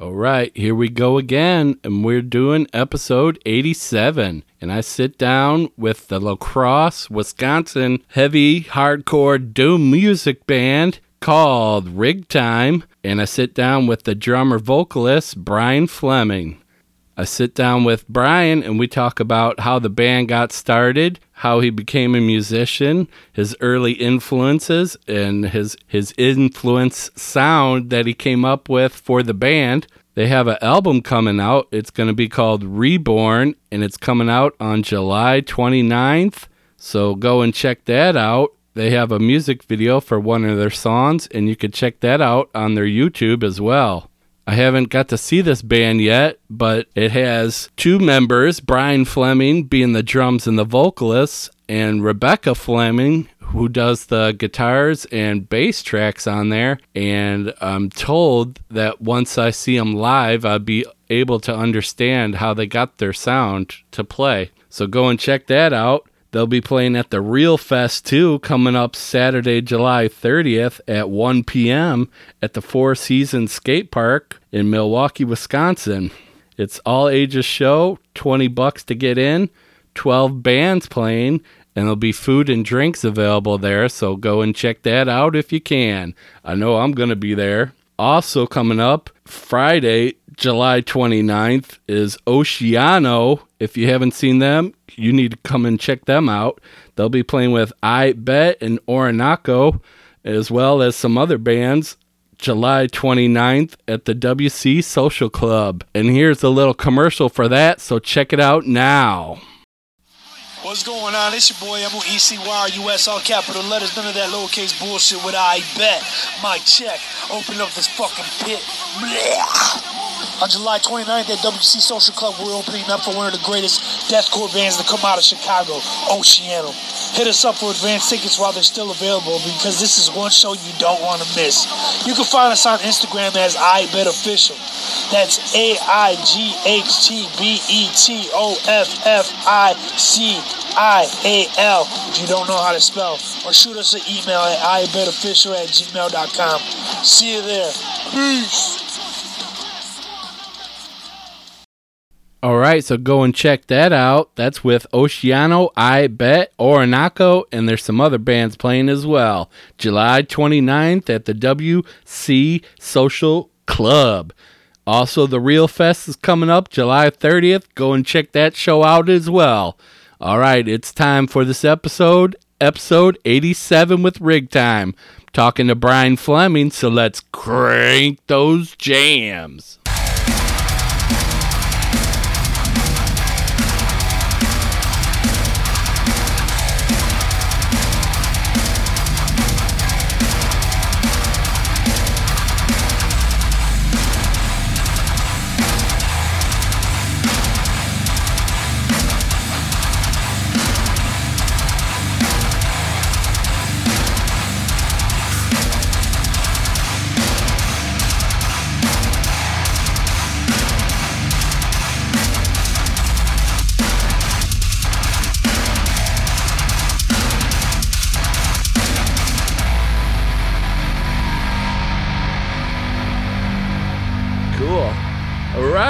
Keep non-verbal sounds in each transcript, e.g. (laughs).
All right, here we go again, and we're doing episode 87. And I sit down with the La Crosse, Wisconsin heavy hardcore doom music band called Rig Time. And I sit down with the drummer vocalist, Brian Fleming. I sit down with Brian and we talk about how the band got started, how he became a musician, his early influences, and his his influence sound that he came up with for the band. They have an album coming out. It's going to be called Reborn and it's coming out on July 29th. So go and check that out. They have a music video for one of their songs and you can check that out on their YouTube as well. I haven't got to see this band yet, but it has two members Brian Fleming being the drums and the vocalists, and Rebecca Fleming, who does the guitars and bass tracks on there. And I'm told that once I see them live, I'll be able to understand how they got their sound to play. So go and check that out. They'll be playing at the Real Fest too, coming up Saturday, July 30th at 1 p.m. at the Four Seasons Skate Park in Milwaukee, Wisconsin. It's all ages show, 20 bucks to get in, 12 bands playing, and there'll be food and drinks available there, so go and check that out if you can. I know I'm going to be there. Also coming up Friday, July 29th is Oceano. If you haven't seen them, you need to come and check them out. They'll be playing with Aight Bet and Orinoco, as well as some other bands. July 29th at the WC Social Club. And here's a little commercial for that, so check it out now. What's going on? It's your boy I'm on M-O-E-C-Y, U-S, all capital letters, none of that lowercase bullshit with Aight Bet. My check. Open up this fucking pit. On July 29th at WC Social Club, we're opening up for one of the greatest deathcore bands to come out of Chicago, Oceano. Hit us up for advance tickets while they're still available because this is one show you don't want to miss. You can find us on Instagram as Aight Bet Official. That's A I G H T B E T O F F I C I A L if you don't know how to spell. Or shoot us an email at aightbetofficial at gmail.com. See you there. Peace. All right, so go and check that out. That's with Oceano, Aight Bet, Orinoco, and there's some other bands playing as well. July 29th at the WC Social Club. Also, the Real Fest is coming up July 30th. Go and check that show out as well. All right, it's time for this episode, episode 87 with Rig Time. Talking to Brian Fleming, so let's crank those jams.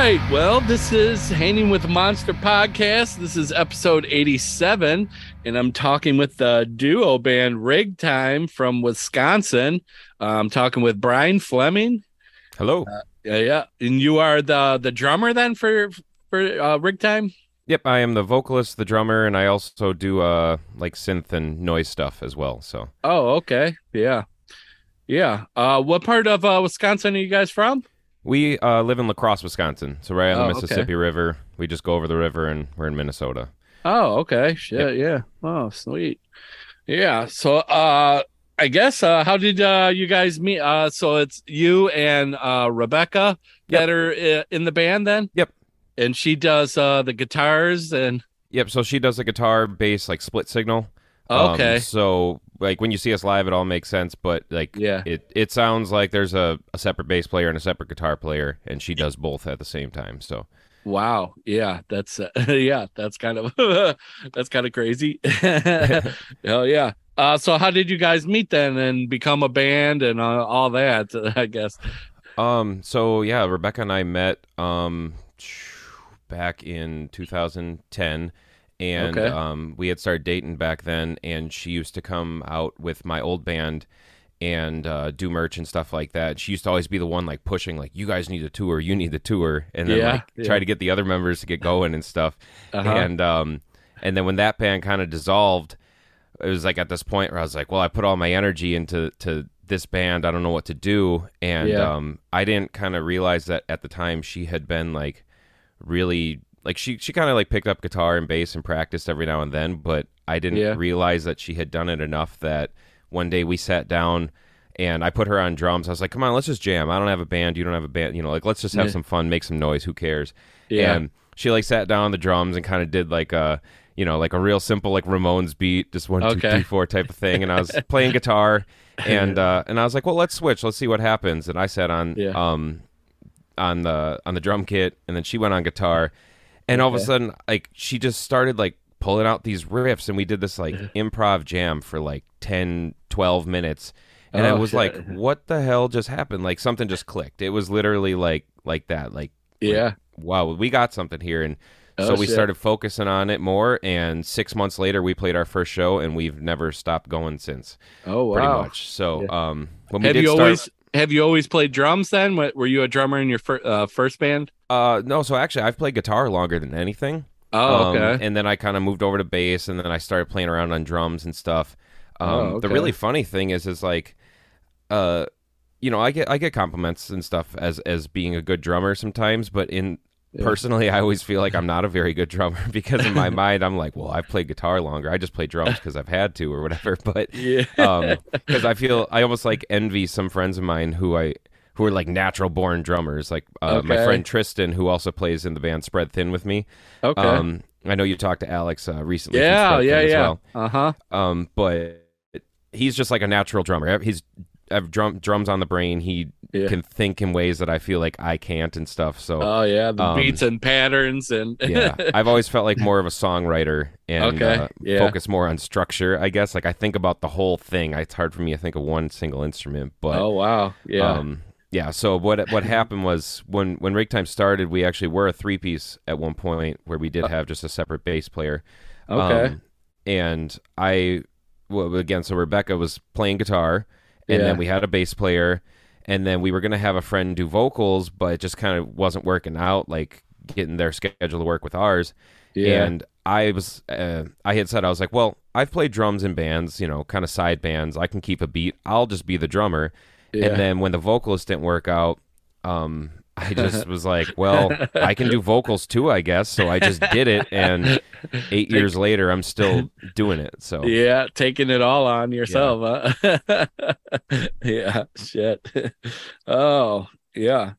Right. Well, this is Hanging with Monster podcast. This is episode 87, and I'm talking with the duo band Rig Time from Wisconsin. Uh, I'm talking with Brian Fleming. Hello. Yeah, yeah. And you are the the drummer then for for uh, Rig Time. yep, I am the vocalist, the drummer, and I also do uh like synth and noise stuff as well. So Oh, okay. Yeah, yeah. Uh, what part of uh, Wisconsin are you guys from? We uh, live in La Crosse, Wisconsin. So right on Oh, the okay. Mississippi River. We just go over the river, and we're in Minnesota. Oh, okay. Shit, yeah. Oh, sweet. Yeah. So uh I guess uh how did uh you guys meet? Uh so it's you and uh Rebecca that are uh, in the band then? Yep. And she does uh the guitars and Yep. So she does the guitar, bass, like split signal. Um, okay. so like when you see us live, it all makes sense. But like Yeah. it it sounds like there's a, a separate bass player and a separate guitar player, and she does both at the same time. So Wow. Yeah, that's uh, (laughs) yeah, that's kind of (laughs) that's kind of crazy. (laughs) Hell yeah. Uh so how did you guys meet then and become a band and uh, all that, I guess. Um. So yeah, Rebecca and I met um back in 2010, and Okay. um we had started dating back then, and she used to come out with my old band and uh, do merch and stuff like that. She used to always be the one like pushing, like, "You guys need a tour. You need the tour," and then Yeah, like yeah. try to get the other members to get going and stuff. Uh-huh. And um, and then when that band kind of dissolved, it was like at this point where I was like, well, I put all my energy into to this band. I don't know what to do, and Yeah. um, I didn't kind of realize that at the time she had been like really like she she kind of like picked up guitar and bass and practiced every now and then, but I didn't Yeah. realize that she had done it enough that one day we sat down. And I put her on drums. I was like, "Come on, let's just jam. I don't have a band. You don't have a band. You know, like let's just have Yeah. some fun, make some noise. Who cares?" Yeah. And she like sat down on the drums and kind of did like a you know like a real simple like Ramones beat, just one two Okay. three four type of thing. And I was (laughs) playing guitar, and uh, and I was like, well, let's switch. Let's see what happens. And I sat on Yeah. um on the on the drum kit, and then she went on guitar, and all of a sudden like she just started like pulling out these riffs, and we did this like improv jam for like 10, 12 minutes. And I Oh, was shit. like, "What the hell just happened?" Like something just clicked. It was literally like like that. Like yeah. wow, we got something here. And Oh, so we shit. started focusing on it more. And six months later, we played our first show, and we've never stopped going since, Oh wow. pretty much. So, um, when we Have did you start, always have you always played drums? Then What- were you a drummer in your fir- uh, first band? uh, no, so actually, I've played guitar longer than anything. Oh, Um, okay. and then I kind of moved over to bass, and then I started playing around on drums and stuff. Um, Oh, The really funny thing is, is like, uh, you know, I get I get compliments and stuff as as being a good drummer sometimes, but in Yeah. personally, I always feel like I'm not a very good drummer (laughs) because in my (laughs) mind, I'm like, well, I've played guitar longer. I just play drums because I've had to or whatever. (laughs) But yeah. because I feel I almost like envy some friends of mine who I who are like natural born drummers. Like uh, my friend Tristan, who also plays in the band Spread Thin with me. okay. Um, I know you talked to Alex uh, recently. yeah. Yeah. Yeah. well. Uh huh. Um, but he's just like a natural drummer. He's I have drum drums on the brain. He Yeah. can think in ways that I feel like I can't and stuff. So Oh yeah. The um, beats and patterns and (laughs) yeah, I've always felt like more of a songwriter and Okay, uh, yeah. focus more on structure. I guess like I think about the whole thing. It's hard for me to think of one single instrument, but oh wow. Yeah. um, yeah. So what what happened was when when Rig Time started, we actually were a three piece at one point where we did have just a separate bass player. Uh, okay. Um, and I, well, again, so Rebecca was playing guitar, and Yeah. then we had a bass player, and then we were gonna have a friend do vocals, but it just kind of wasn't working out, like getting their schedule to work with ours. yeah. And I was, uh, I had said, I was like, well, I've played drums in bands, you know, kind of side bands. I can keep a beat. I'll just be the drummer. yeah. And then when the vocalist didn't work out, um, I just was like, well, I can do vocals too, I guess. So I just did it, and eight years later, I'm still doing it. So Yeah, taking it all on yourself. Huh? (laughs) yeah, shit. oh, yeah.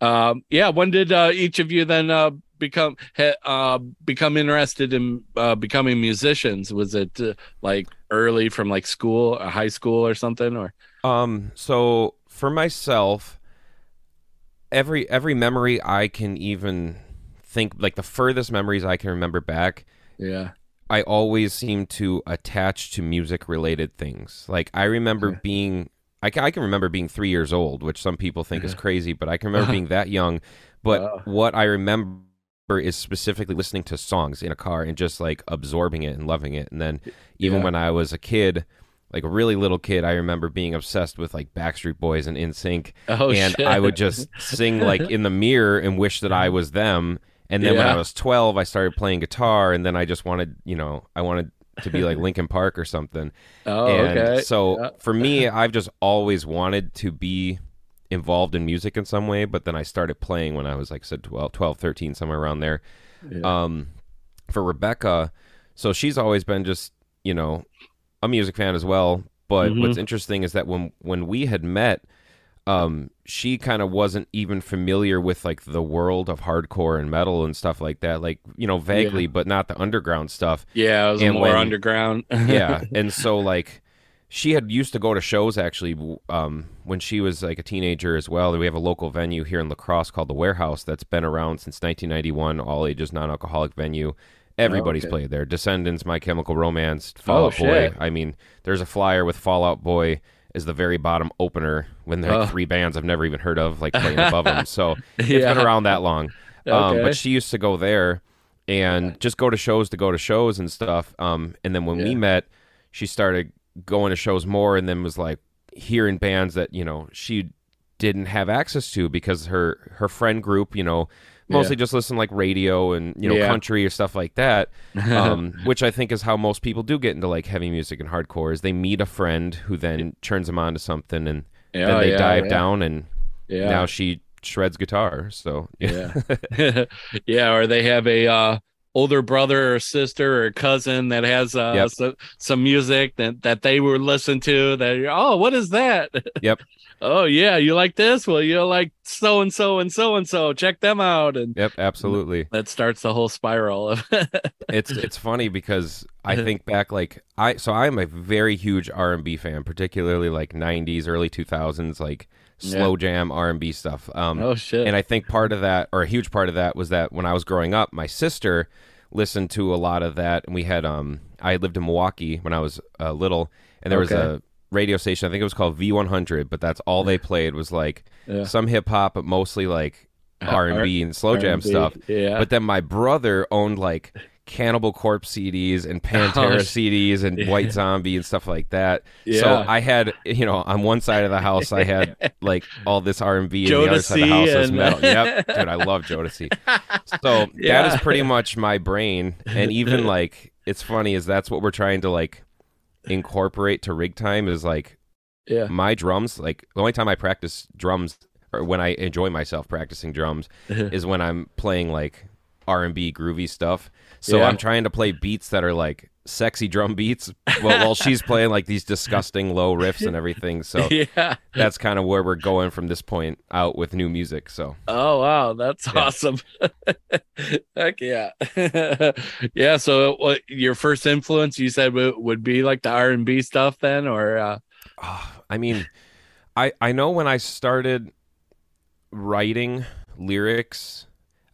Um, yeah. When did uh, each of you then uh, become uh, become interested in uh, becoming musicians? Was it uh, like early from like school, uh, high school, or something? Or Um, so for myself, every every memory I can even think like the furthest memories I can remember back, yeah, I always seem to attach to music related things. Like I remember Yeah. being I can, I can remember being 3 years old, which some people think is crazy, but I can remember being that young, but Wow. what I remember is specifically listening to songs in a car and just like absorbing it and loving it. And then even Yeah. when I was a kid, like a really little kid, I remember being obsessed with like Backstreet Boys and NSYNC, oh and shit. I would just sing like in the mirror and wish that I was them. And then when I was 12, I started playing guitar, and then I just wanted, you know, I wanted to be like Linkin Park or something. (laughs) oh and okay. so Yeah. for me, I've just always wanted to be involved in music in some way, but then I started playing when I was like I said 12, 12 13 somewhere around there. Yeah. Um for Rebecca, so she's always been just, you know, a music fan as well, but Mhm. what's interesting is that when when we had met um she kind of wasn't even familiar with like the world of hardcore and metal and stuff like that like you know vaguely but not the underground stuff yeah, it was and more when- underground. (laughs) yeah and so like she had used to go to shows actually um, when she was like a teenager as well we have a local venue here in La Crosse called the warehouse that's been around since 1991 all ages non-alcoholic venue everybody's okay. played there Descendents my chemical romance Fall Out Boy i mean there's a flyer with Fall Out Boy as the very bottom opener when there are Oh. three bands I've never even heard of like (laughs) playing above them. So it's Yeah. been around that long. Um, but she used to go there and just go to shows to go to shows and stuff. Um, and then when we met, she started going to shows more, and then was like hearing bands that you know she didn't have access to because her her friend group, you know, mostly just listen like radio and you know Yeah. country or stuff like that. (laughs) Um, which I think is how most people do get into like heavy music and hardcore is they meet a friend who then turns them on to something and Yeah, then they yeah, dive yeah. down and Yeah. now she shreds guitar. So yeah (laughs) (laughs) yeah or they have a uh older brother or sister or cousin that has uh Yep. some, some music that that they would listen to that you're, oh what is that Yep. (laughs) oh yeah you like this well you like so and so and so and so check them out and Yep, absolutely. that starts the whole spiral of (laughs) it's it's funny because I (laughs) think back like I so I'm a very huge R and B fan, particularly like '90s, early 2000s, like slow jam R and B stuff. Um, oh shit and I think part of that, or a huge part of that, was that when I was growing up, my sister listened to a lot of that, and we had um I lived in Milwaukee when I was uh, little, and there was a radio station I think it was called V100, but that's all they played was like Yeah. some hip hop, but mostly like (laughs) R and B and slow jam R&B, stuff. yeah But then my brother owned like Cannibal Corpse CDs and Pantera Oh, CDs and White (laughs) Zombie and stuff like that. So I had, you know, on one side of the house I had (laughs) like all this R and B, and the other side of the house Jodeci was metal. (laughs) Yep, dude, I love Jodeci. So Yeah. that is pretty much my brain, and even like it's funny is that's what we're trying to like incorporate to rig time is like yeah my drums. Like the only time I practice drums or when I enjoy myself practicing drums is when I'm playing like R and B groovy stuff. So Yeah. I'm trying to play beats that are like sexy drum beats while, while she's playing like these disgusting low riffs and everything. So (laughs) yeah that's kind of where we're going from this point out with new music. So Oh wow, that's Yeah. awesome! (laughs) Heck yeah, (laughs) yeah. So, what your first influence you said would, would be like the R and B stuff then, or uh, Ah, I mean, I I know when I started writing lyrics,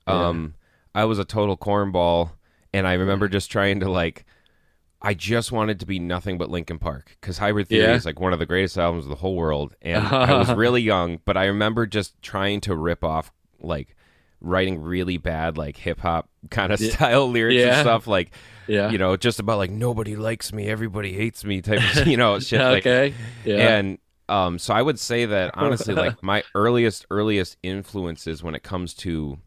um, I was a total cornball, and I remember just trying to like. I just wanted to be nothing but Linkin Park because Hybrid Theory Yeah. is like one of the greatest albums of the whole world, and I was (laughs) really young, but I remember just trying to rip off like writing really bad like hip hop kind of Yeah. style (laughs) lyrics Yeah. and stuff like yeah, you know just about like nobody likes me, everybody hates me type of (laughs) you know shit like okay, yeah, and um, so I would say that honestly, like my earliest, earliest influences when it comes to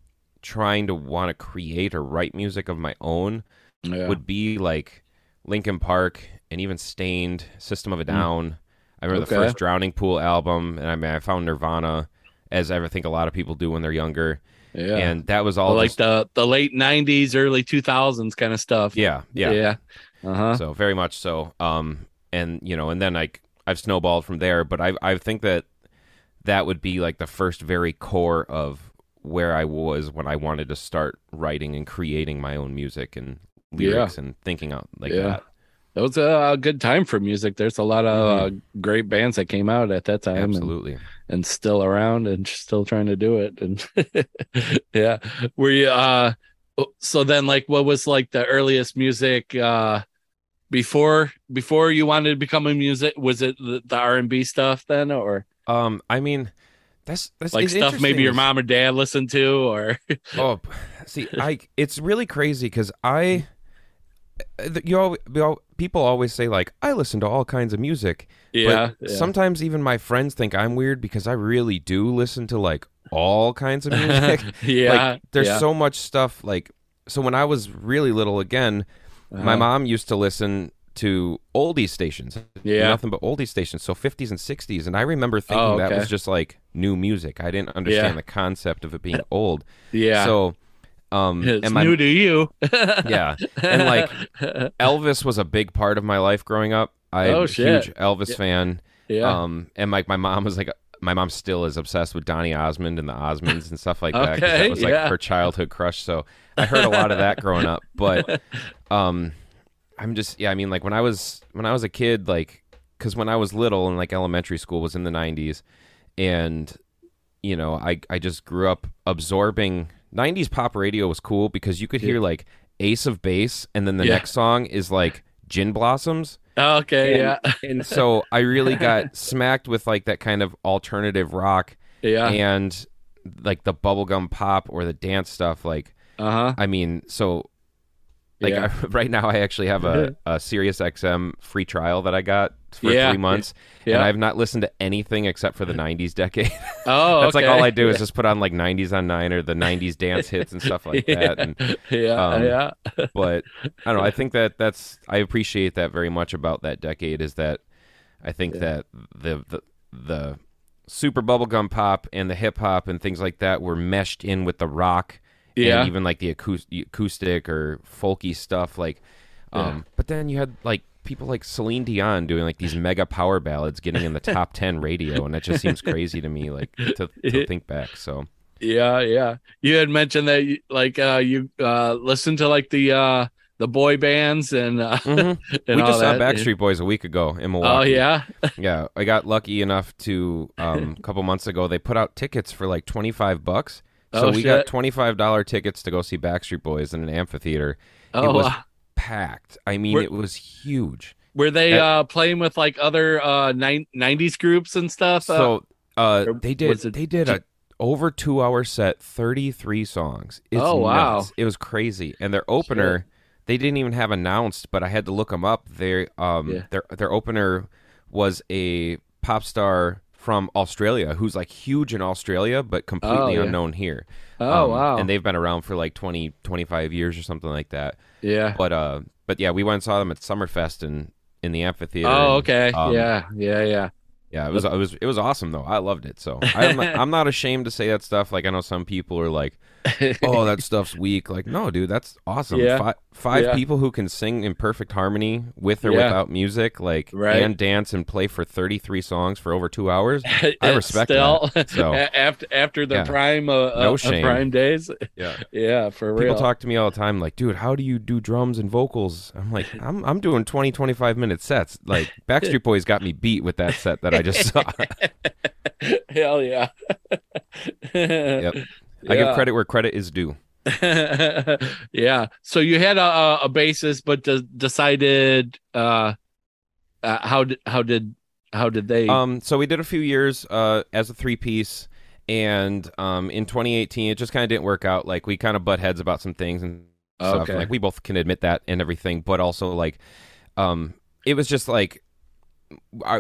trying to want to create or write music of my own yeah. would be like Linkin Park and even Staind, System of a Down. I remember the Hmm. First Drowning Pool album, and I mean, I found Nirvana, as I think a lot of people do when they're younger, yeah. and that was all Well, like the the late '90s, early 2000s kind of stuff. yeah, yeah, yeah. Uh huh. So very much so. Um, and you know, and then like I've snowballed from there, but I I think that that would be like the first very core of where I was when I wanted to start writing and creating my own music and lyrics and thinking out like Yeah. that. That was a, good time for music. There's a lot of uh, great bands that came out at that time. and- Absolutely. and still around and still trying to do it and (laughs) yeah were you uh so then like what was like the earliest music uh before before you wanted to become a music was it the, the r&b stuff then or Um, I mean, that's that's like stuff maybe your mom or dad listened to or (laughs) Oh, see, I it's really crazy because I, uh, you all, we all, people always say like I listen to all kinds of music. yeah, But yeah. sometimes even my friends think I'm weird because I really do listen to like all kinds of music. (laughs) yeah like there's yeah. so much stuff like so when I was really little again, my Uh-huh. mom used to listen to oldies stations. Yeah. Nothing but oldies stations, so 50s and 60s and I remember thinking Oh, that was just like new music. I didn't understand Yeah. the concept of it being (laughs) old. yeah So um (laughs) it's and my new to you (laughs) yeah, and like Elvis was a big part of my life growing up. I'm Oh, a shit. huge Elvis fan. yeah Um, and like my mom was like, my mom still is obsessed with Donny Osmond and the Osmonds and stuff like that. Okay, that was like yeah. her childhood crush. So I heard a lot of that growing up. But um, I'm just yeah. I mean, like when I was when I was a kid, like because when I was little and like elementary school was in the '90s, and you know, I I just grew up absorbing '90s pop radio was cool because you could hear like Ace of Base, and then the Yeah. next song is like Gin Blossoms. Okay, And- yeah, and so I really (laughs) got smacked with like that kind of alternative rock yeah, and like the bubblegum pop or the dance stuff. Like, uh huh. I mean, so like Yeah. I, (laughs) right now, I actually have a, a Sirius XM free trial that I got for Yeah. three months, Yeah. and I've not listened to anything except for the '90s decade. (laughs) Oh, That's like all I do is just put on like '90s on nine or the '90s dance hits and stuff like (laughs) that. And yeah, um, yeah, but I don't know. I think that that's I appreciate that very much about that decade is that I think that the the the super bubblegum pop and the hip hop and things like that were meshed in with the rock Yeah. and even like the acoustic, or folky stuff like um but then you had like people like Celine Dion doing like these mega power ballads getting in the (laughs) top 10 radio and that just seems crazy to me like to, to (laughs) think back so yeah, yeah. You had mentioned that, you, like, uh, you uh, listen to like the uh, the boy bands and uh, (laughs) Mhm. and we all just saw that. Backstreet Boys a week ago in Milwaukee. Oh yeah, Yeah, I got lucky enough to um, a couple months ago. They put out tickets for like twenty five bucks. So Oh, we shit. got twenty five dollar tickets to go see Backstreet Boys in an amphitheater. oh, it was wow. packed. I mean, it was huge. were they that- uh, playing with like other uh, nine, 90s groups and stuff? Uh, So uh, they did it they did a over two hour set, thirty three songs. It's Oh, wow. nuts. It was crazy. And their opener, they didn't even have announced, but I had to look them up. Their um Yeah. their their opener was a pop star from Australia who's like huge in Australia but completely yeah. unknown here. oh Um, wow, And they've been around for like 20 25 years or something like that. yeah. But uh but yeah, we went and saw them at Summerfest in in the amphitheater. Oh and, okay, um, yeah, yeah, yeah. Yeah, it was it was it was awesome though. I loved it. So I'm not, I'm not ashamed to say that stuff. Like I know some people are like, "Oh, that stuff's weak." Like, no, dude, that's awesome. Yeah. Five, five Yeah. people who can sing in perfect harmony with or Yeah. without music, like Right. and dance and play for 33 songs for over two hours. (laughs) I respect still, that. So (laughs) after after the Yeah. prime uh, No uh, shame. prime days, yeah, (laughs) yeah, for real. people talk to me all the time, like, "Dude, how do you do drums and vocals?" I'm like, "I'm I'm doing 20 25 minute sets." Like Backstreet Boys got me beat with that set that I just saw. (laughs) Hell yeah. (laughs) yep. I give credit where credit is due. (laughs) yeah. So you had a, a, a basis, but de- decided uh, uh, how did how did how did they? Um, so we did a few years uh, as a three piece, and um, in 2018, it just kind of didn't work out. Like we kind of butt heads about some things and stuff. Okay. Like we both can admit that and everything, but also like, um, it was just like.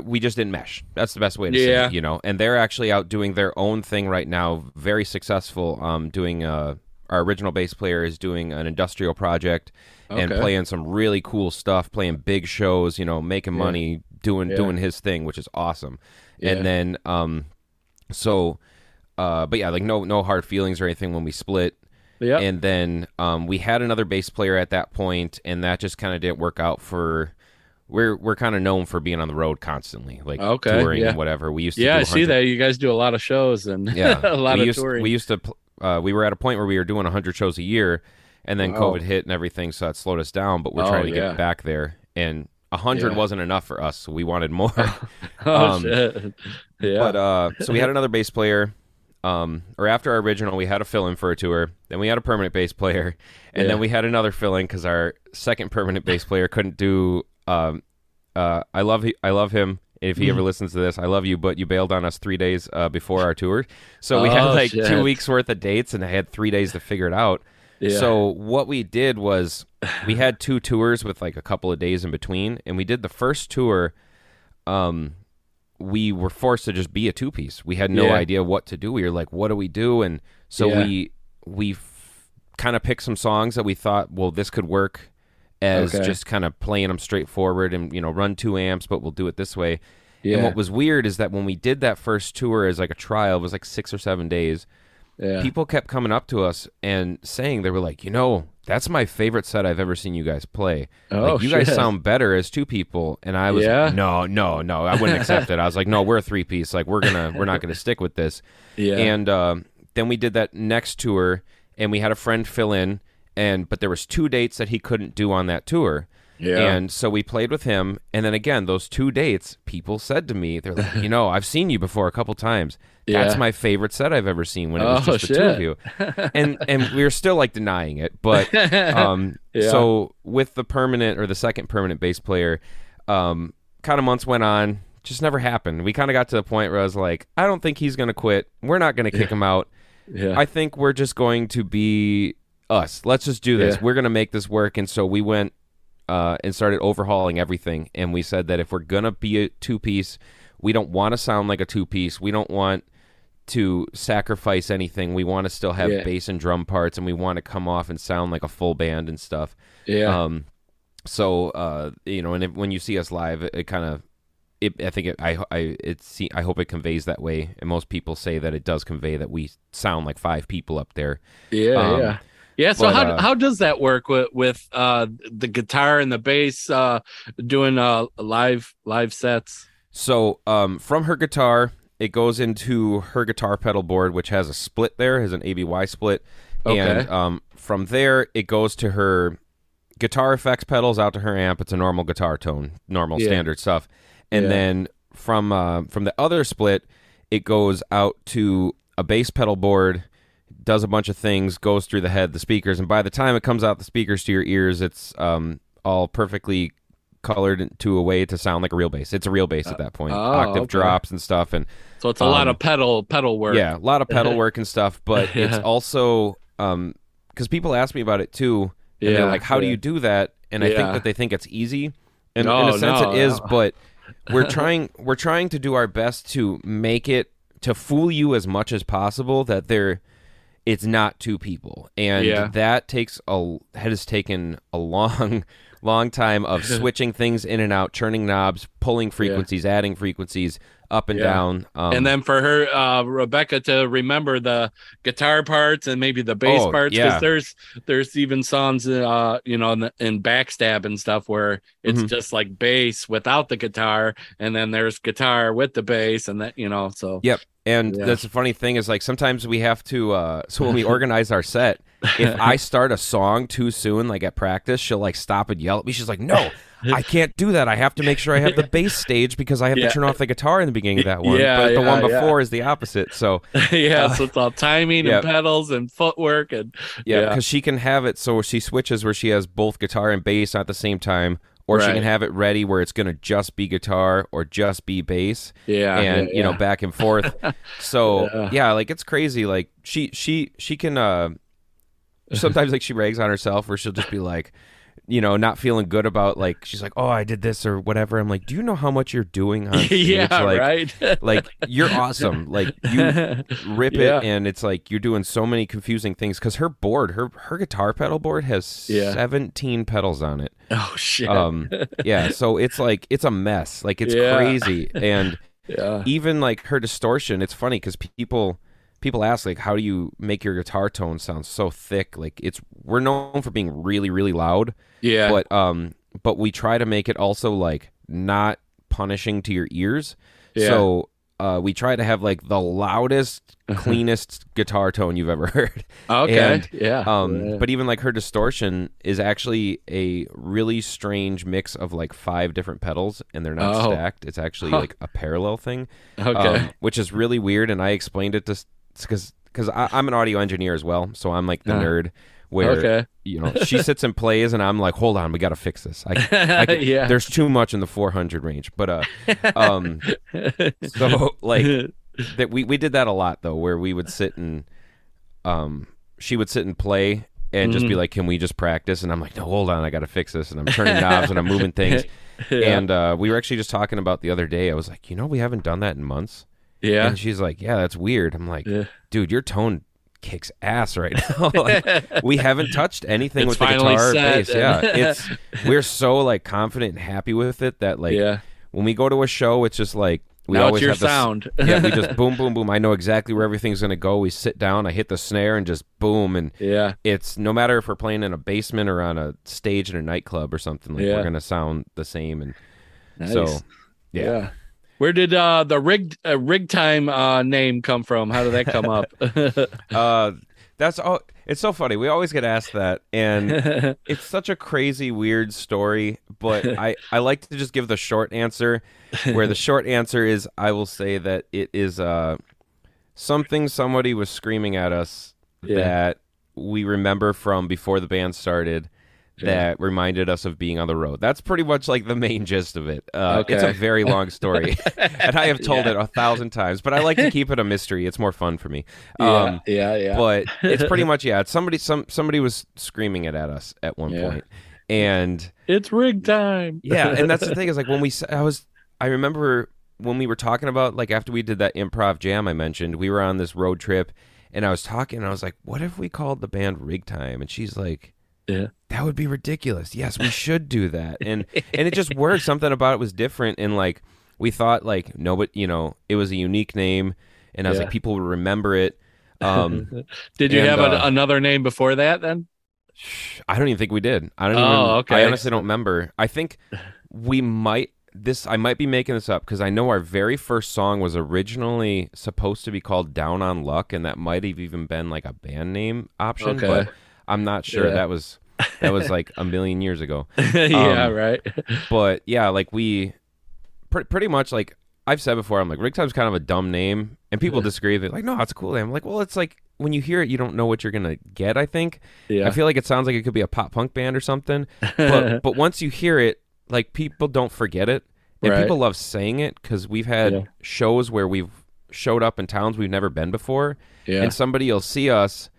We just didn't mesh. That's the best way to say it, you know. And they're actually out doing their own thing right now, very successful. Um, doing uh, our original bass player is doing an industrial project and playing some really cool stuff, playing big shows, you know, making Yeah. money, doing Yeah. doing his thing, which is awesome. Yeah. And then um so uh but yeah, like no no hard feelings or anything when we split. yeah. And then um we had another bass player at that point and that just kind of didn't work out for we're we're kind of known for being on the road constantly, like Okay, touring yeah. and whatever. We used to yeah, I see that you guys do a lot of shows and (laughs) yeah, a lot we of used, touring. We used to, uh, we were at a point where we were doing 100 shows a year, and then Wow. COVID hit and everything, so that slowed us down. But we're Oh, trying to yeah. get back there, and 100 Yeah. wasn't enough for us, so we wanted more. (laughs) oh (laughs) um, shit. Yeah. But uh, so we had another bass player. Um, or after our original, we had a fill in for a tour. Then we had a permanent bass player, and Yeah. then we had another fill in because our second permanent bass player couldn't do. Um, uh, I love he- I love him. If he Mm-hmm. ever listens to this, I love you, but you bailed on us three days uh, before our tour, so we had Oh, like shit. two weeks worth of dates, and I had three days to figure it out. yeah. So what we did was we had two tours with like a couple of days in between, and we did the first tour. Um, we were forced to just be a two piece. We had no Yeah. idea what to do. We were like, "What do we do?" And so Yeah. we we f- kind of picked some songs that we thought, well, this could work as Okay. just kind of playing them straightforward and you know run two amps, but we'll do it this way. yeah. And what was weird is that when we did that first tour as like a trial, it was like six or seven days yeah. people kept coming up to us and saying they were like, you know, that's my favorite set I've ever seen you guys play. Oh, like you guys sound better as two people. And I was Yeah? no, no, no, I wouldn't accept it. I was like, no, we're a three piece. Like we're gonna we're not gonna (laughs) stick with this. yeah. And um, then we did that next tour, and we had a friend fill in, and but there was two dates that he couldn't do on that tour. yeah. And so we played with him, and then again, those two dates, people said to me, they're like, you know, I've seen you before a couple times. That's Yeah. my favorite set I've ever seen when it was Oh, just the two of you. And and we were still like denying it, but (laughs) um, Yeah. so with the permanent or the second permanent bass player, um, kind of months went on, just never happened. We kind of got to the point where I was like, I don't think he's gonna quit. We're not gonna kick him out. Yeah. I think we're just going to be us. Let's just do this. Yeah. We're gonna make this work. And so we went uh, and started overhauling everything. And we said that if we're gonna be a two piece, we don't want to sound like a two piece. We don't want to sacrifice anything. We want to still have Yeah. bass and drum parts, and we want to come off and sound like a full band and stuff. yeah. Um, so uh, you know, and if, when you see us live, it, it kind of, it, I think it, I, I, it's, I hope it conveys that way. And most people say that it does convey that we sound like five people up there. Yeah, Um, yeah. Yeah, so but, how uh, how does that work with with uh the guitar and the bass uh doing uh live live sets? So um, from her guitar, it goes into her guitar pedal board, which has a split there, has an ABY split, Okay. and um, from there it goes to her guitar effects pedals out to her amp. It's a normal guitar tone, normal Yeah. standard stuff, and Yeah. then from uh, from the other split, it goes out to a bass pedal board. Does a bunch of things, goes through the head, the speakers, and by the time it comes out the speakers to your ears, it's um, all perfectly colored to a way to sound like a real bass. It's a real bass at that point. oh, Octave okay. drops and stuff, and So it's a lot Um, of pedal pedal work. yeah, a lot of pedal (laughs) work and stuff. But (laughs) it's Yeah. also um because people ask me about it too, and Yeah, they're like, "How do you do that?" And I think that they think it's easy, and in a sense no, it is. no. (laughs) But we're trying we're trying to do our best to make it to fool you as much as possible that there it's not two people, and Yeah. that takes a that has taken a long. (laughs) Long time of (laughs) switching things in and out, turning knobs, pulling frequencies, adding frequencies, up and Yeah. down. Um, and then for her uh Rebecca to remember the guitar parts and maybe the bass Oh, parts because yeah. there's there's even songs uh you know in, in backstab and stuff where it's Mhm. just like bass without the guitar and then there's guitar with the bass and that you know so Yep. And Yeah. that's the funny thing is like sometimes we have to uh so when we (laughs) organize our set, if I (laughs) start a song too soon, like at practice, she'll like stop and yell at me. She's like, No, (laughs) I can't do that. I have to make sure I have the bass stage because I have Yeah. to turn off the guitar in the beginning of that one. Yeah, but the one yeah, before is the opposite. So yeah Uh, so it's all timing and pedals and footwork and yeah, Yeah. because she can have it so she switches where she has both guitar and bass at the same time. Or she can have it ready where it's gonna just be guitar or just be bass. yeah and yeah, you know yeah. back and forth (laughs) so Yeah. yeah. like it's crazy like she she she can uh sometimes like she rags on herself where she'll just be like you know not feeling good about like she's like oh i did this or whatever. I'm like do you know how much you're doing on (laughs) stage? Yeah like right? like you're awesome. Like (laughs) you rip Yeah. it and it's like you're doing so many confusing things because her board her her guitar pedal board has Yeah. 17 pedals on it. Oh shit. Um yeah (laughs) so it's like it's a mess. Like it's Yeah. crazy. And even like her distortion it's funny because people people ask like how do you make your guitar tone sound so thick? Like it's we're known for being really really loud yeah but um but we try to make it also like not punishing to your ears Yeah. so uh we try to have like the loudest cleanest guitar tone you've ever (laughs) heard okay and, yeah um Yeah. but even like her distortion is actually a really strange mix of like five different pedals and they're not Oh. stacked it's actually Huh. like a parallel thing okay um, which is really weird. And I explained it to because because I'm an audio engineer as well, so I'm like the Uh, nerd where okay you know (laughs) she sits and plays, and I'm like, hold on, we got to fix this. I, I (laughs) can- yeah there's too much in the 400 range, but uh, um, (laughs) so like that we we did that a lot though, where we would sit and um, she would sit and play. And just be Mhm. like, can we just practice? And I'm like, no, hold on, I got to fix this. And I'm turning knobs and I'm moving things. yeah. And uh, we were actually just talking about the other day. I was like, you know, we haven't done that in months. yeah And she's like, "Yeah, that's weird." I'm like, Yeah. "Dude, your tone kicks ass right (laughs) now. Like, (laughs) we haven't touched anything It's with the guitar or bass. Yeah, (laughs) it's we're so like confident and happy with it that like yeah when we go to a show, it's just like we now always have this- sound yeah, we just boom, boom, boom. I know exactly where everything's gonna go. We sit down, I hit the snare, and just boom. And yeah it's no matter if we're playing in a basement or on a stage in a nightclub or something. Like Yeah. we're gonna sound the same. And Nice. so, yeah. Where did uh, the rig uh, rig time uh, name come from? How did that come up? (laughs) (laughs) uh, that's all. It's so funny. We always get asked that, and (laughs) it's such a crazy weird story but i i like to just give the short answer where the short answer is i will say that it is uh something somebody was screaming at us Yeah. that we remember from before the band started that reminded us of being on the road. That's pretty much like the main gist of it. Uh, It's a very long (laughs) story, and I have told it a thousand times, but I like to keep it a mystery. It's more fun for me. Um, yeah, yeah. but it's pretty (laughs) much yeah. It's somebody some somebody was screaming it at us at one Yeah. point, and it's rig time. (laughs) yeah, and that's the thing is like when we s- I was I remember when we were talking about like after we did that improv jam I mentioned, we were on this road trip and I was talking and I was like, "What if we called the band Rig Time?" And she's like, Yeah. "That would be ridiculous. Yes, we should do that." And and it just (laughs) worked. Something about it was different and like we thought like no but you know, it was a unique name and I was Yeah. like people would remember it. Um (laughs) Did you And, have a, uh, another name before that then? I don't even think we did. I don't Oh, even. okay. I honestly don't remember. I think we might. This I might be making this up because I know our very first song was originally supposed to be called "Down on Luck," and that might have even been like a band name option. Okay. But I'm not sure. Yeah. That was that was like a million years ago. (laughs) yeah, Um, right. But yeah, like we pre- pretty much like I've said before. I'm like Rig Time's kind of a dumb name, and people disagree. They're like, "No, it's cool name." I'm like, "Well, it's like." When you hear it, you don't know what you're gonna get. I think, Yeah. I feel like it sounds like it could be a pop punk band or something. But (laughs) but once you hear it, like people don't forget it, and Right. people love saying it because we've had Yeah. shows where we've showed up in towns we've never been before, yeah. and somebody will see us,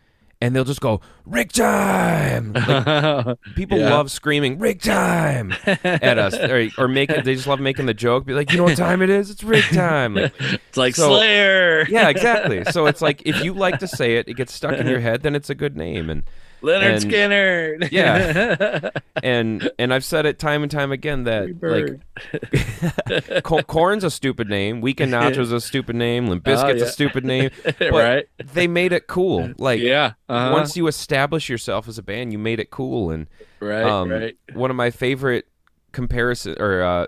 and they'll just go "Rig time!" Like, (laughs) people Yeah. love screaming "Rig time" at us, (laughs) or, or making they just love making the joke. Be like, you know what time it is? It's rig time. Like, (laughs) it's like So- Slayer. yeah, exactly. So it's like if you like to say it, it gets stuck in your head, then it's a good name. And Lynyrd and- Skynyrd. Yeah. (laughs) and and I've said it time and time again that like (laughs) Co- Korn's a stupid name, Weekend Nachos a stupid name, Limp Bizkit's yeah. a stupid name, (laughs) right. they made it cool. Like Yeah. uh-huh. once you establish yourself as a band, you made it cool. And right, um, right. one of my favorite comparison or uh,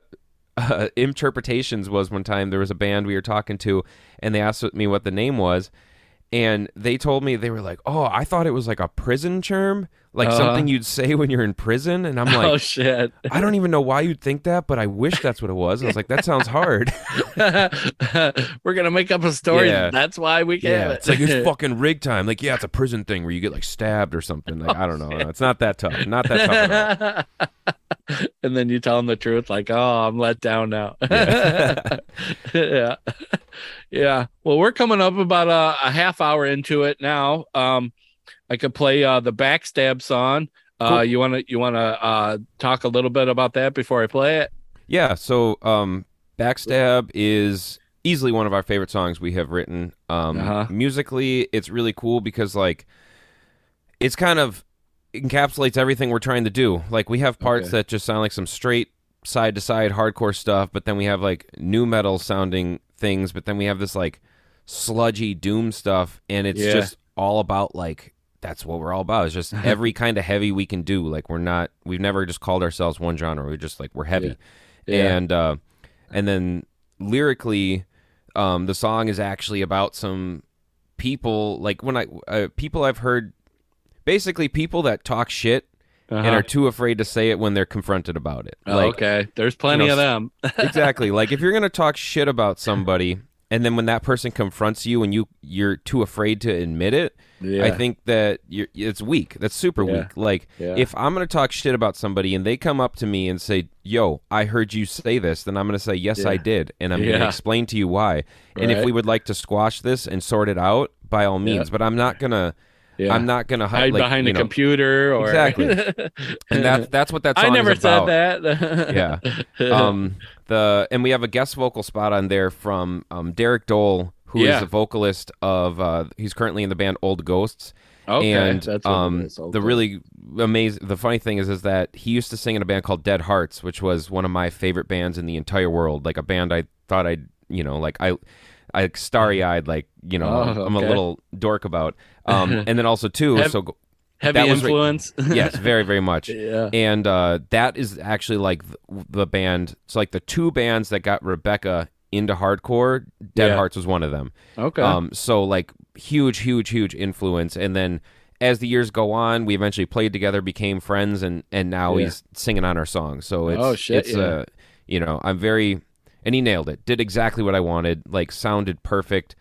uh, interpretations was one time there was a band we were talking to, and they asked me what the name was, and they told me they were like, "Oh, I thought it was like a prison term, like Uh-huh. something you'd say when you're in prison." And I'm (laughs) like, oh shit. I don't even know why you'd think that, but I wish that's what it was. I was like, that sounds hard. (laughs) We're gonna make up a story. Yeah. That's why we get yeah, it. it's like it's fucking rig time. Like, yeah, it's a prison thing where you get like stabbed or something. Like, I don't (laughs) know. It's not that tough. Not that tough. (laughs) and then you tell them the truth, like, "Oh, I'm let down now." (laughs) Yeah, yeah. Well, we're coming up about a, a half hour into it now. Um, I could play uh, the backstab song. Uh, Cool. you want to you want to uh, talk a little bit about that before I play it? Yeah. So, um, backstab is easily one of our favorite songs we have written. Um, Uh-huh. musically, it's really cool because like it's kind of encapsulates everything we're trying to do. Like we have parts Okay. that just sound like some straight side to side hardcore stuff, but then we have like nu metal sounding things, but then we have this like sludgy doom stuff, and it's Yeah. just all about like that's what we're all about. It's just (laughs) every kind of heavy we can do. Like we're not we've never just called ourselves one genre. We're just like we're heavy. Yeah. And uh and then lyrically um the song is actually about some people like when I uh, people I've heard basically people that talk shit and Uh-huh. are too afraid to say it when they're confronted about it. Oh, like okay, there's plenty you know, of them. (laughs) exactly. Like if you're gonna talk shit about somebody, and then when that person confronts you and you you're too afraid to admit it, yeah. I think that you're, it's weak. That's super Yeah. weak. Like Yeah. if I'm gonna talk shit about somebody and they come up to me and say, "Yo, I heard you say this," then I'm gonna say, "Yes, I did," and I'm gonna explain to you why. And if we would like to squash this and sort it out, by all means. But I'm not gonna. Yeah. I'm not gonna hi- hide like, behind you a know, computer or (laughs) Exactly. And that's (laughs) that's what that song I never is about. said that. (laughs) Yeah. um the and we have a guest vocal spot on there from um Derek Dole who is Yeah. the vocalist of uh he's currently in the band Old Ghosts okay, and that's what it um is. the really amazing the funny thing is is that he used to sing in a band called Dead Hearts which was one of my favorite bands in the entire world like a band I thought I'd you know like I I starry-eyed like you know Oh, I'm a little dork about um (laughs) and then also too Have- so heavy that was right- influence. (laughs) yes very very much yeah. and uh, that is actually like the, the band. It's like the two bands that got Rebecca into hardcore. Dead Yeah. Hearts was one of them. Okay. Um, so like huge, huge, huge influence. And then as the years go on, we eventually played together, became friends, and and now Yeah. he's singing on our songs. So it's Oh, shit, it's yeah. uh, you know I'm very and he nailed it. Did exactly what I wanted. Like sounded perfect.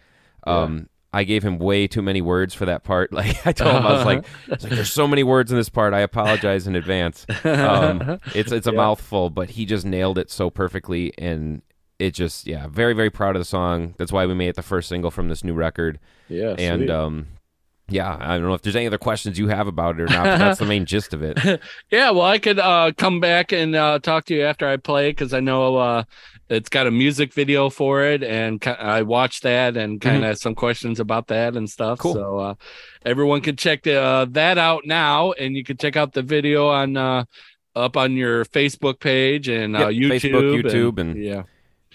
Um, I gave him way too many words for that part. (laughs) Like I told him, I was like, (laughs) I was like "There's so many words in this part. I apologize in advance." Um, (laughs) it's it's a mouthful, but he just nailed it so perfectly, and it just yeah, very very proud of the song. That's why we made it the first single from this new record. Yeah, and um, yeah, I don't know if there's any other questions you have about it or not. But that's the main gist of it. Yeah, well, I could uh, come back and uh, talk to you after I play because I know uh, it's got a music video for it, and I watched that and kind of some questions about that and stuff. Cool. So uh, everyone can check uh, that out now, and you can check out the video on uh, up on your Facebook page and uh, Yep, YouTube, Facebook, YouTube, and- yeah.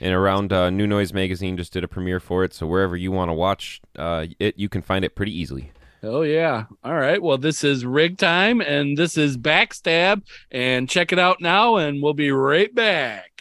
and around uh, New Noise Magazine just did a premiere for it. So wherever you want to watch uh, it, you can find it pretty easily. Oh yeah. All right. Well, this is rig time and this is backstab and check it out now and we'll be right back.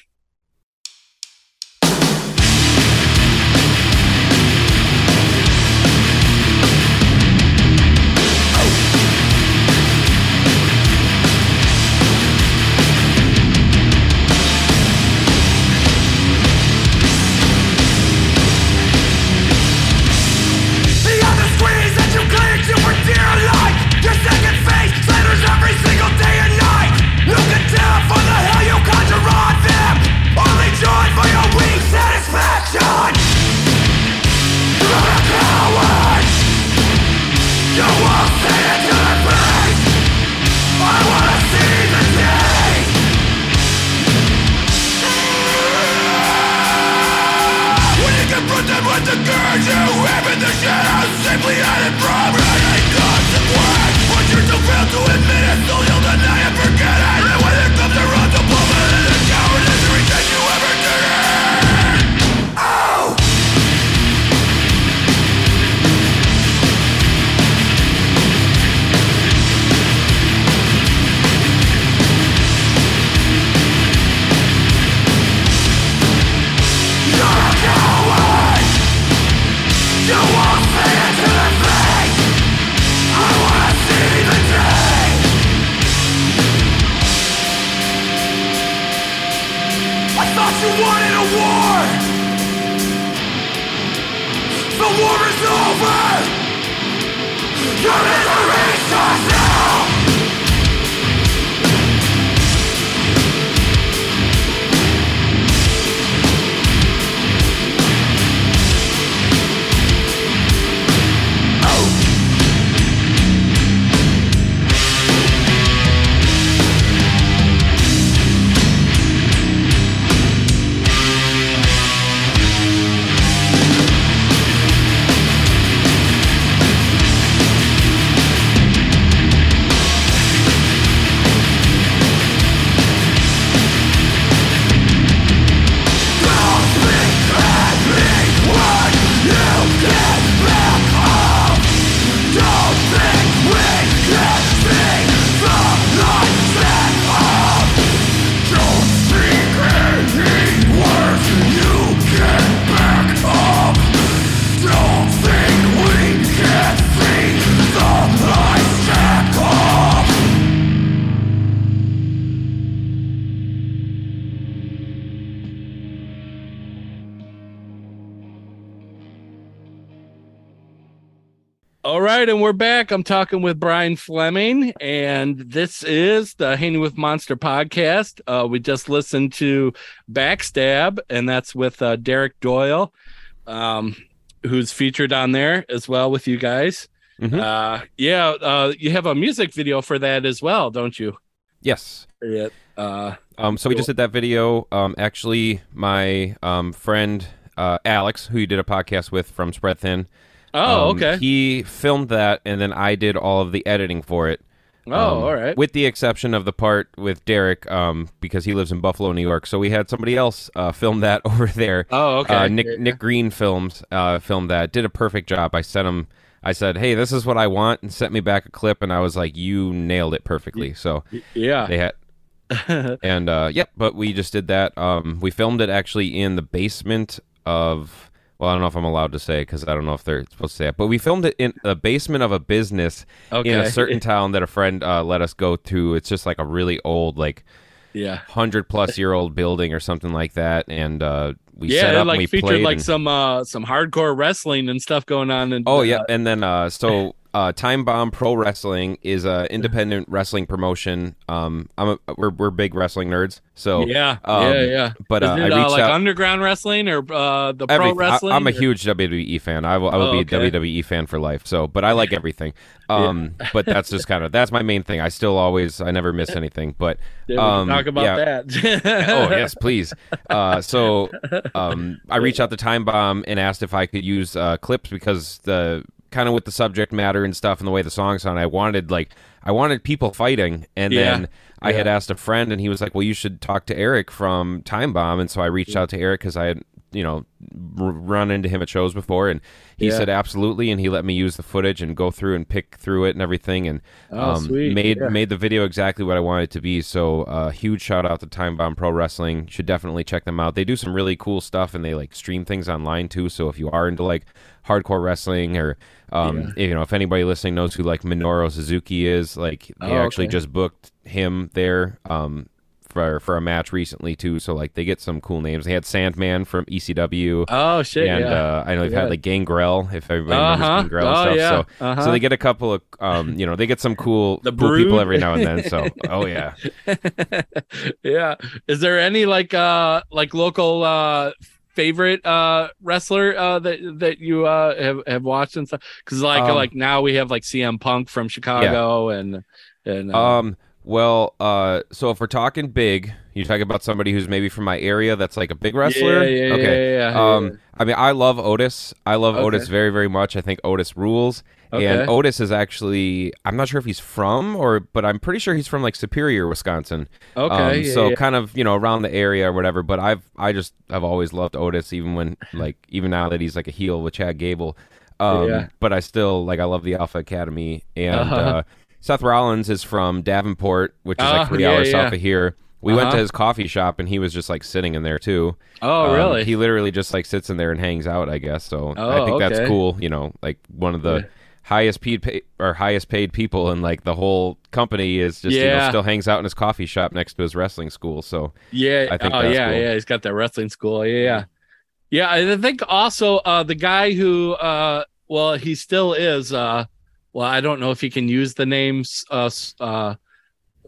Right, and we're back. I'm talking with Brian Fleming, and this is the Hanging with Monster podcast. Uh, we just listened to Backstab, and that's with uh, Derek Doyle, um, who's featured on there as well with you guys. Mhm. Uh, yeah, uh, you have a music video for that as well, don't you? Yes. Yeah. Uh, Um, so we just did that video. Um, actually, my um, friend uh, Alex, who you did a podcast with from Spread Thin, oh, um, okay. he filmed that, and then I did all of the editing for it. oh, Um, all right. With the exception of the part with Derek, um, because he lives in Buffalo, New York. So we had somebody else uh, film that (laughs) over there. oh, okay. Uh, Nick Nick Green films uh, filmed that. Did a perfect job. I sent him. I said, "Hey, this is what I want," and sent me back a clip, and I was like, "You nailed it perfectly." So Yeah. they had. (laughs) and uh yep but we just did that um we filmed it actually in the basement of well i don't know if i'm allowed to say because i don't know if they're supposed to say it but we filmed it in the basement of a business okay. in a certain town that a friend uh, let us go to it's just like a really old like yeah. 100 plus year old building or something like that and uh we yeah, set up like we featured played. like and- some uh some hardcore wrestling and stuff going on. And Oh uh, yeah, and then uh, so (laughs) uh, Time Bomb Pro Wrestling is a independent wrestling promotion. Um, I'm a, we're we're big wrestling nerds, so yeah, um, yeah, yeah. But uh, it, I uh, like out. underground wrestling or uh the every- pro wrestling? I, am a huge WWE fan. I will, I will Oh, be okay. a WWE fan for life. So, but I like (laughs) everything. Um, but that's just kind of that's my main thing. I still always I never miss anything. But (laughs) Yeah, um, talk about yeah. that. (laughs) oh yes, please. Uh, so um, I reached out to Time Bomb and asked if I could use uh, clips because the kind of with the subject matter and stuff and the way the songs sound, I wanted like I wanted people fighting, and Yeah. then I had asked a friend, and he was like, "Well, you should talk to Eric from Time Bomb," and so I reached out to Eric because I had you know r- run into him at shows before, and he Yeah. said absolutely, and he let me use the footage and go through and pick through it and everything, and Oh, um, made Yeah. made the video exactly what I wanted it to be. So uh, huge shout out to Time Bomb Pro Wrestling. Should definitely check them out. They do some really cool stuff and they like stream things online too. So if you are into like hardcore wrestling or um, you know if anybody listening knows who like Minoru Suzuki is, like they Oh, actually okay. just booked him there. Um, for, for a match recently too, so like they get some cool names. They had Sandman from ECW, oh shit! and yeah. uh, I know they've Yeah. had like Gangrel, if everybody Uh-huh. remembers Gangrel and Oh, stuff. yeah. So, Uh-huh. so they get a couple of, um, you know, they get some cool, The cool people every now and then. So, (laughs) oh yeah, (laughs) yeah. Is there any like uh like local uh favorite uh wrestler uh that that you uh have, have watched and stuff? Because like Um, like now we have like CM Punk from Chicago and and uh, Um. Well, uh, so if we're talking big, you talk about somebody who's maybe from my area that's like a big wrestler. Yeah, yeah, okay. yeah, yeah, um. I mean, I love Otis. I love Okay. Otis very, very much. I think Otis rules. Okay. And Otis is actually, I'm not sure if he's from or, but I'm pretty sure he's from like Superior, Wisconsin. Okay, Um, yeah, so yeah. kind of, you know, around the area or whatever. But I've, I just, I've always loved Otis, even when, like, even now that he's like a heel with Chad Gable. Um, Yeah. But I still, like, I love the Alpha Academy. And Uh-huh. uh, Seth Rollins is from Davenport, which is like three yeah, hours yeah. south of here. We went to Uh-huh. his coffee shop and he was just like sitting in there too. oh Um, really? He literally just like sits in there and hangs out, I guess. So oh, I think that's cool. You know, like one of the highest paid pay, or highest paid people in like the whole company is just you know still hangs out in his coffee shop next to his wrestling school. So Yeah. I think oh, that's yeah, cool. yeah. He's got that wrestling school. Yeah, yeah. Yeah, I think also uh the guy who uh well he still is uh well I don't know if he can use the names uh uh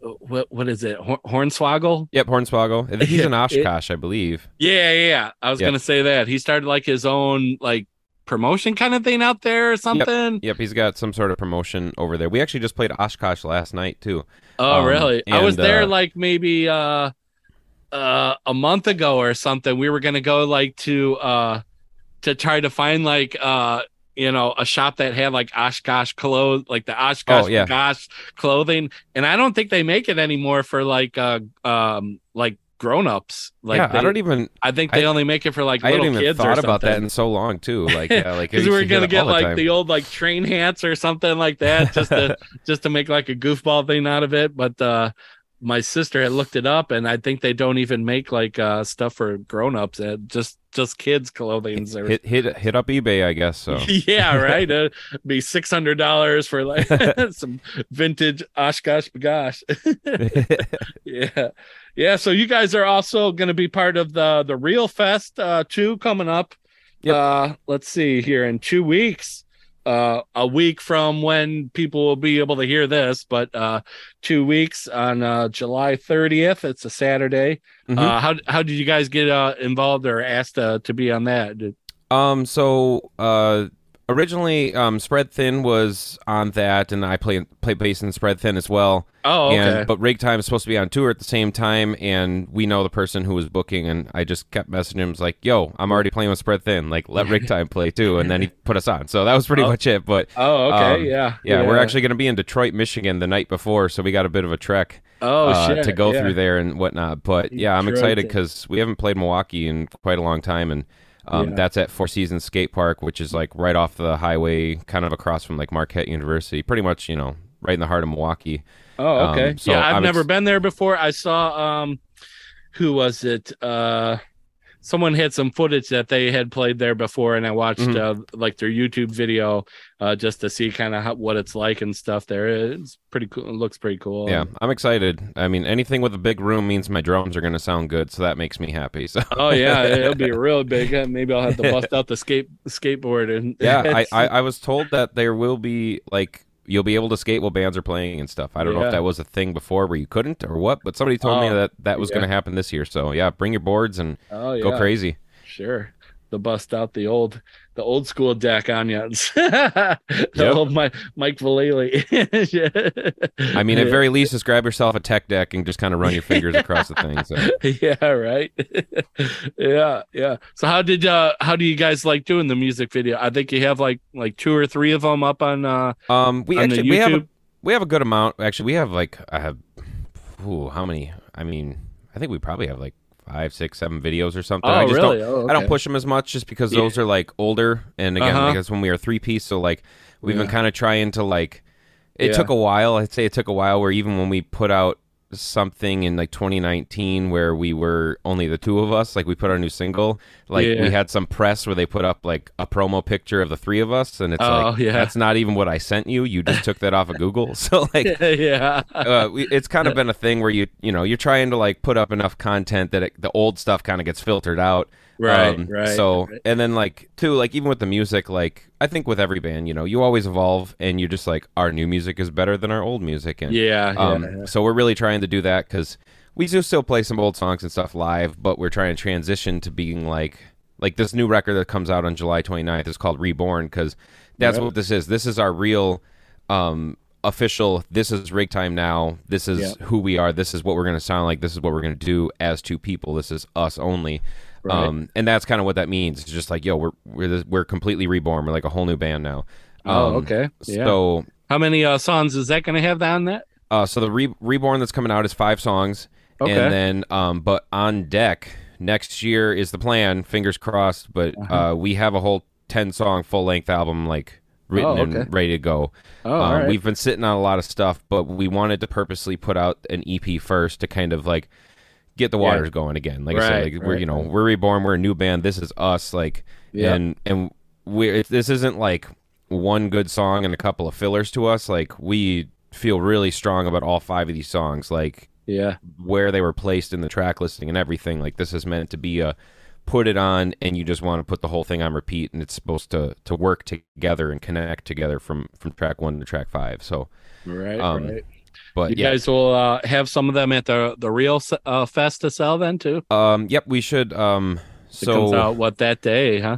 what what is it Hornswoggle? yep, Hornswoggle. I think he's Yeah, in (laughs) it- Oshkosh, I believe. Yeah, yeah, yeah. I was Yep. gonna say that he started like his own like promotion kind of thing out there or something. Yep, he's got some sort of promotion over there. We actually just played Oshkosh last night too. Oh, Um, really? I was there uh, like maybe uh uh a month ago or something. We were gonna go like to uh to try to find like uh you know a shop that had like Oshkosh clothes like the Oshkosh Oh, yeah. gosh clothing and I don't think they make it anymore for like uh um like grown-ups like yeah, they, I don't even. I think they I- only make it for like I little hadn't even kids thought about that in so long too. (laughs) Like, yeah, like because used we're gonna get like time. the old like train hats or something like that (laughs) just to just to make like a goofball thing out of it but uh my sister had looked it up and i think they don't even make like uh stuff for grown-ups uh, just just kids clothing or hit hit hit up eBay, I guess. So (laughs) yeah right it'd be six hundred dollars for like (laughs) some vintage oshkosh b'gosh (laughs) yeah yeah so you guys are also going to be part of the the real fest uh two coming up Yep. uh let's see here in two weeks uh a week from when people will be able to hear this but uh two weeks on uh july 30th it's a saturday Mhm. uh how how did you guys get uh involved or asked uh, to be on that Did- Um. So, uh, originally, um, Spread Thin was on that, and I play play bass in Spread Thin as well. oh okay And but Rig Time is supposed to be on tour at the same time, and we know the person who was booking, and I just kept messaging him, was like, "Yo, I'm already playing with Spread Thin. Like, let Rig Time play too." And then he (laughs) put us on. So that was pretty Oh. much it. But oh okay um, yeah yeah, we're actually going to be in Detroit, Michigan, the night before, so we got a bit of a trek oh uh, shit to go yeah. through there and whatnot. But yeah, I'm Detroit. excited because we haven't played Milwaukee in quite a long time, and um, Yeah. that's at Four Seasons Skate Park, which is like right off the highway, kind of across from like Marquette University, pretty much, you know, right in the heart of Milwaukee. Oh, okay. Um, so yeah, I've I'm never ex- been there before. I saw um who was it? Uh someone had some footage that they had played there before, and I watched Mhm. uh, like their YouTube video uh, just to see kind of what it's like and stuff. There, it's pretty cool. It looks pretty cool. Yeah, I'm excited. I mean, anything with a big room means my drums are going to sound good, so that makes me happy. So Oh yeah, (laughs) it'll be real big. Maybe I'll have to (laughs) bust out the skate skateboard and yeah, (laughs) I, I I was told that there will be like you'll be able to skate while bands are playing and stuff. I don't know if that was a thing before where you couldn't or what, but somebody told me Oh, that that was yeah. going to happen this year. So yeah, bring your boards and oh yeah, go crazy. Sure. The bust out the old the old school Jack Onions. (laughs) the Yep. old Mike Mike Vallely. I mean, at very least, just grab yourself a tech deck and just kind of run your fingers (laughs) across the thing. So yeah, right. (laughs) yeah, yeah. So how did uh how do you guys like doing the music video? I think you have like like two or three of them up on uh um, we on the actually we have a, YouTube. we have a good amount. Actually, we have like I have, ooh, how many? I mean, I think we probably have like five, six, seven videos or something. Oh, I just really? don't. Oh, I don't push them as much just because Yeah. those are like older. And again, Uh-huh. that's when we were three piece. So like we've been kind of trying to like. It Yeah. took a while. I'd say it took a while. Where even when we put out something in like 2019 where we were only the two of us like we put our new single like Yeah. we had some press where they put up like a promo picture of the three of us and it's Oh, like yeah. that's not even what i sent you you just took that off of google (laughs) so like (laughs) yeah. uh, we, it's kind of been a thing where you you know you're trying to like put up enough content that it, the old stuff kind of gets filtered out Um, Right, right, so right. and then like too like even with the music like i think with every band you know you always evolve and you're just like our new music is better than our old music and Yeah, yeah, um, yeah. so we're really trying to do that because we do still play some old songs and stuff live but we're trying to transition to being like like this new record that comes out on july 29th is called reborn because that's Right. what this is this is our real um official this is rig time now this is Yeah. who we are this is what we're going to sound like this is what we're going to do as two people this is us only Right. um and that's kind of what that means it's just like yo we're we're, this, we're completely reborn we're like a whole new band now Oh, Um, okay. Yeah. so How many uh songs is that gonna have on that? uh, so the re- reborn that's coming out is five songs, Okay. and then um, but on deck next year is the plan. Fingers crossed, but Uh-huh. uh, we have a whole ten song full length album like written Oh, okay. and ready to go. Oh, um, all right. We've been sitting on a lot of stuff, but we wanted to purposely put out an EP first to kind of like get the Yeah. waters going again. Like I said, Right, we're you know right. we're reborn. We're a new band. This is us. Like Yeah. and and we this isn't like one good song and a couple of fillers to us. Like we feel really strong about all five of these songs. Like Yeah. where they were placed in the track listing and everything. Like this is meant to be a put it on and you just want to put the whole thing on repeat and it's supposed to to work together and connect together from from track 1 to track 5. So Right. Um, right. But You yeah. guys will uh, have some of them at the the real uh, fest to sell then too. um yep, we should um It comes so out what that day, huh?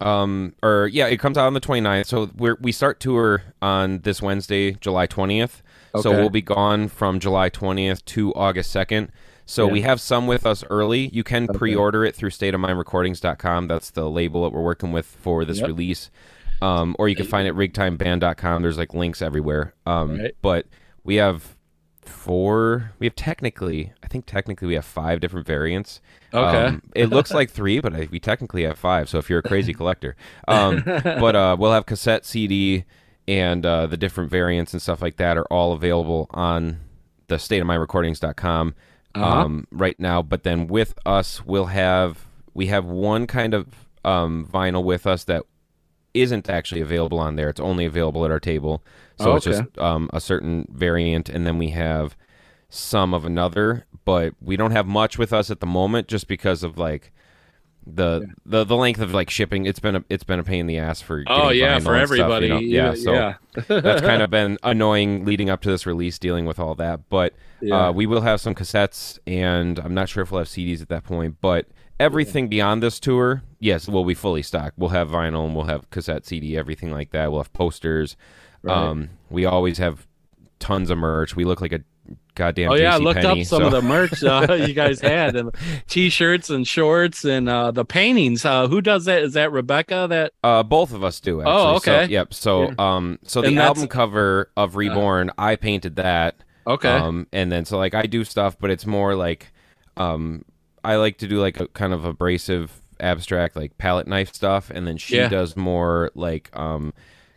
um or yeah, it comes out on the 29th. So we're we start tour on this Wednesday, July 20th. Okay. So we'll be gone from July 20th to August 2nd. So Yeah. we have some with us early. You can Okay. pre-order it through stateofmindrecordings.com. That's the label that we're working with for this Yep. release. Um, or you can find it rigtimeband.com. There's like links everywhere. Um, Right. But we have four. We have technically, I think technically we have five different variants. Okay. Um, it looks like three, but I, we technically have five. So if you're a crazy (laughs) collector, um, but uh, we'll have cassette, CD, and uh, the different variants and stuff like that are all available on the stateofmindrecordings.com Uh-huh. um, right now. But then with us, we'll have we have one kind of um, vinyl with us that isn't actually available on there. It's only available at our table. So Oh, it's okay. just um, a certain variant, and then we have some of another, but we don't have much with us at the moment, just because of like the the, the length of like shipping. It's been a it's been a pain in the ass for Oh yeah, for and stuff, you everybody. know? yeah, so yeah. that's kind of (laughs) been annoying leading up to this release, dealing with all that. But Yeah. uh, we will have some cassettes, and I'm not sure if we'll have CDs at that point. But everything beyond this tour, yes, will be fully stocked. We'll have vinyl, and we'll have cassette, CD, everything like that. We'll have posters. Right. Um, we always have tons of merch. We look like a goddamn. Oh yeah, I looked Penney, up some so- of the merch uh, (laughs) you guys had, and t-shirts and shorts and uh, the paintings. Uh, who does that? Is that Rebecca? That Uh, both of us do. Actually. Oh, So, okay. yep. So, um, so the album cover of Reborn, I painted that. okay? Um, and then so like I do stuff, but it's more like, um, I like to do like a kind of abrasive, abstract, like palette knife stuff, and then she Yeah. does more like, um,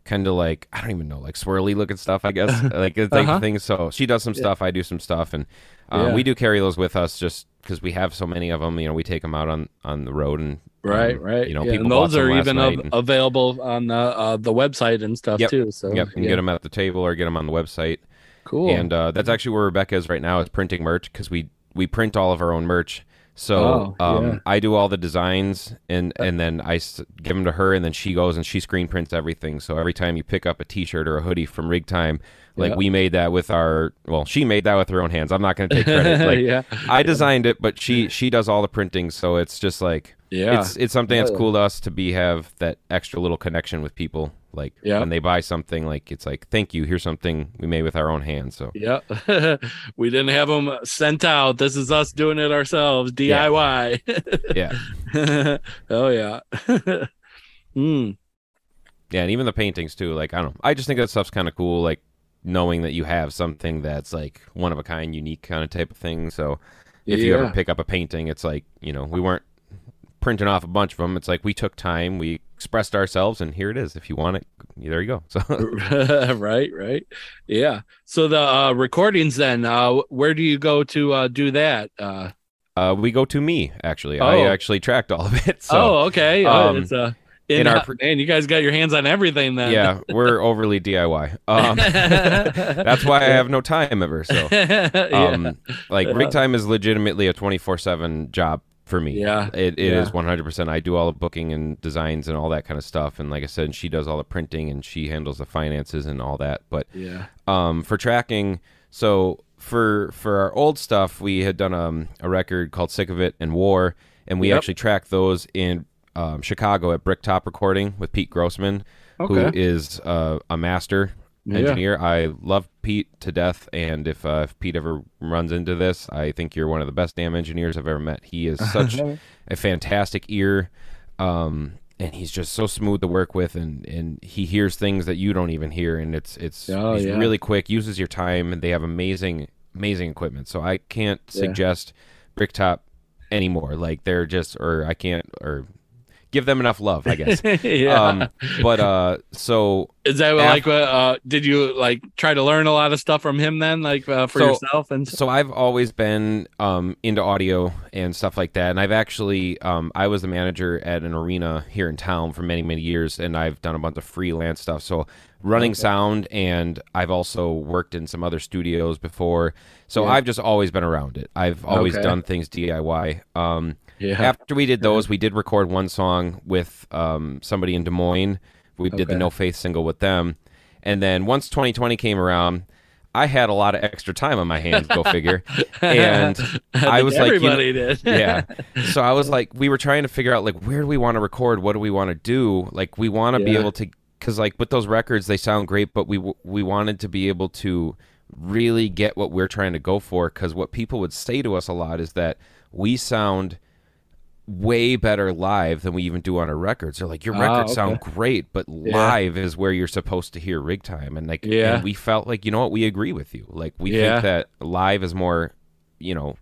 kind of like I don't even know, like swirly looking stuff, I guess, (laughs) like type Uh-huh. things. So she does some stuff, I do some stuff, and uh, Yeah. we do carry those with us just because we have so many of them. You know, we take them out on on the road and Right, um, right. You know, yeah, people and those are even av- and- available on the uh, the website and stuff Yep, too. So Yep, you can get them at the table or get them on the website. cool. And uh, that's actually where Rebecca is right now is printing merch because we we print all of our own merch. So Oh, um, yeah. I do all the designs and and then I give them to her and then she goes and she screen prints everything. So every time you pick up a T-shirt or a hoodie from Rig Time, like Yeah. we made that with our well, she made that with her own hands. I'm not going to take (laughs) credit. Like yeah, I designed it, but she she does all the printing. So it's just like yeah. it's it's something that's cool to us to be have that extra little connection with people. Like Yeah. when they buy something, like it's like thank you. Here's something we made with our own hands. So Yeah, (laughs) we didn't have them sent out. This is us doing it ourselves, DIY. yeah. (laughs) (laughs) oh yeah. mm, Yeah, and even the paintings too. Like I don't know. I just think that stuff's kind of cool. Like knowing that you have something that's like one of a kind, unique kind of type of thing. So if you ever pick up a painting, it's like you know we weren't printing off a bunch of them. It's like we took time, we expressed ourselves, and here it is. If you want it, there you go. So (laughs) right, right. Yeah. So the uh, recordings then, uh, where do you go to uh, do that? Uh, uh, we go to me actually. I Oh. actually tracked all of it. (laughs) So oh, okay. Um, it's, uh, in in our man, you guys got your hands on everything then. yeah, (laughs) we're overly DIY. Um, that's why I have no time ever. So yeah. um, like Yeah. rig time is legitimately a 24-7 job for me Yeah, it, it is yeah. 100% i do all the booking and designs and all that kind of stuff and like i said she does all the printing and she handles the finances and all that but yeah. um, for tracking so for for our old stuff we had done um, a record called sick of it and war and we Yep. actually tracked those in um, chicago at bricktop recording with pete grossman who Okay. is uh, a master Yeah. engineer. I love Pete to death, and if, uh, if Pete ever runs into this, I think you're one of the best damn engineers I've ever met. He is (laughs) such a fantastic ear, um, and he's just so smooth to work with, and, and he hears things that you don't even hear, and it's it's Oh, he's yeah. really quick, uses your time, and they have amazing amazing equipment. So I can't Yeah. suggest Bricktop anymore. Like they're just, or I can't, or give them enough love, I guess. (laughs) yeah. Um, but uh, so Is that af- like what? Uh, did you like try to learn a lot of stuff from him then, like uh, for So- yourself and? So I've always been um, into audio and stuff like that, and I've actually um, I was the manager at an arena here in town for many many years, and I've done a bunch of freelance stuff. So running sound, and I've also worked in some other studios before. So Yeah. I've just always been around it. I've always Okay. done things DIY. Um, Yeah. After we did those, we did record one song with um, somebody in Des Moines. We did the No Faith single with them, and then once 2020 came around. I had a lot of extra time on my hands, go figure. (laughs) And I think was like, you know- everybody did. yeah. (laughs) So I was like, we were trying to figure out like where do we want to record? What do we want to do? Like we want to be able to, because like with those records, they sound great, but we we wanted to be able to really get what we're trying to go for. Because what people would say to us a lot is that we sound way better live than we even do on our records. They're like, your Ah, records okay. sound great, but live is where you're supposed to hear rig time. And like, Yeah. and we felt like, you know what, we agree with you. Like we Yeah. think that live is more, you know,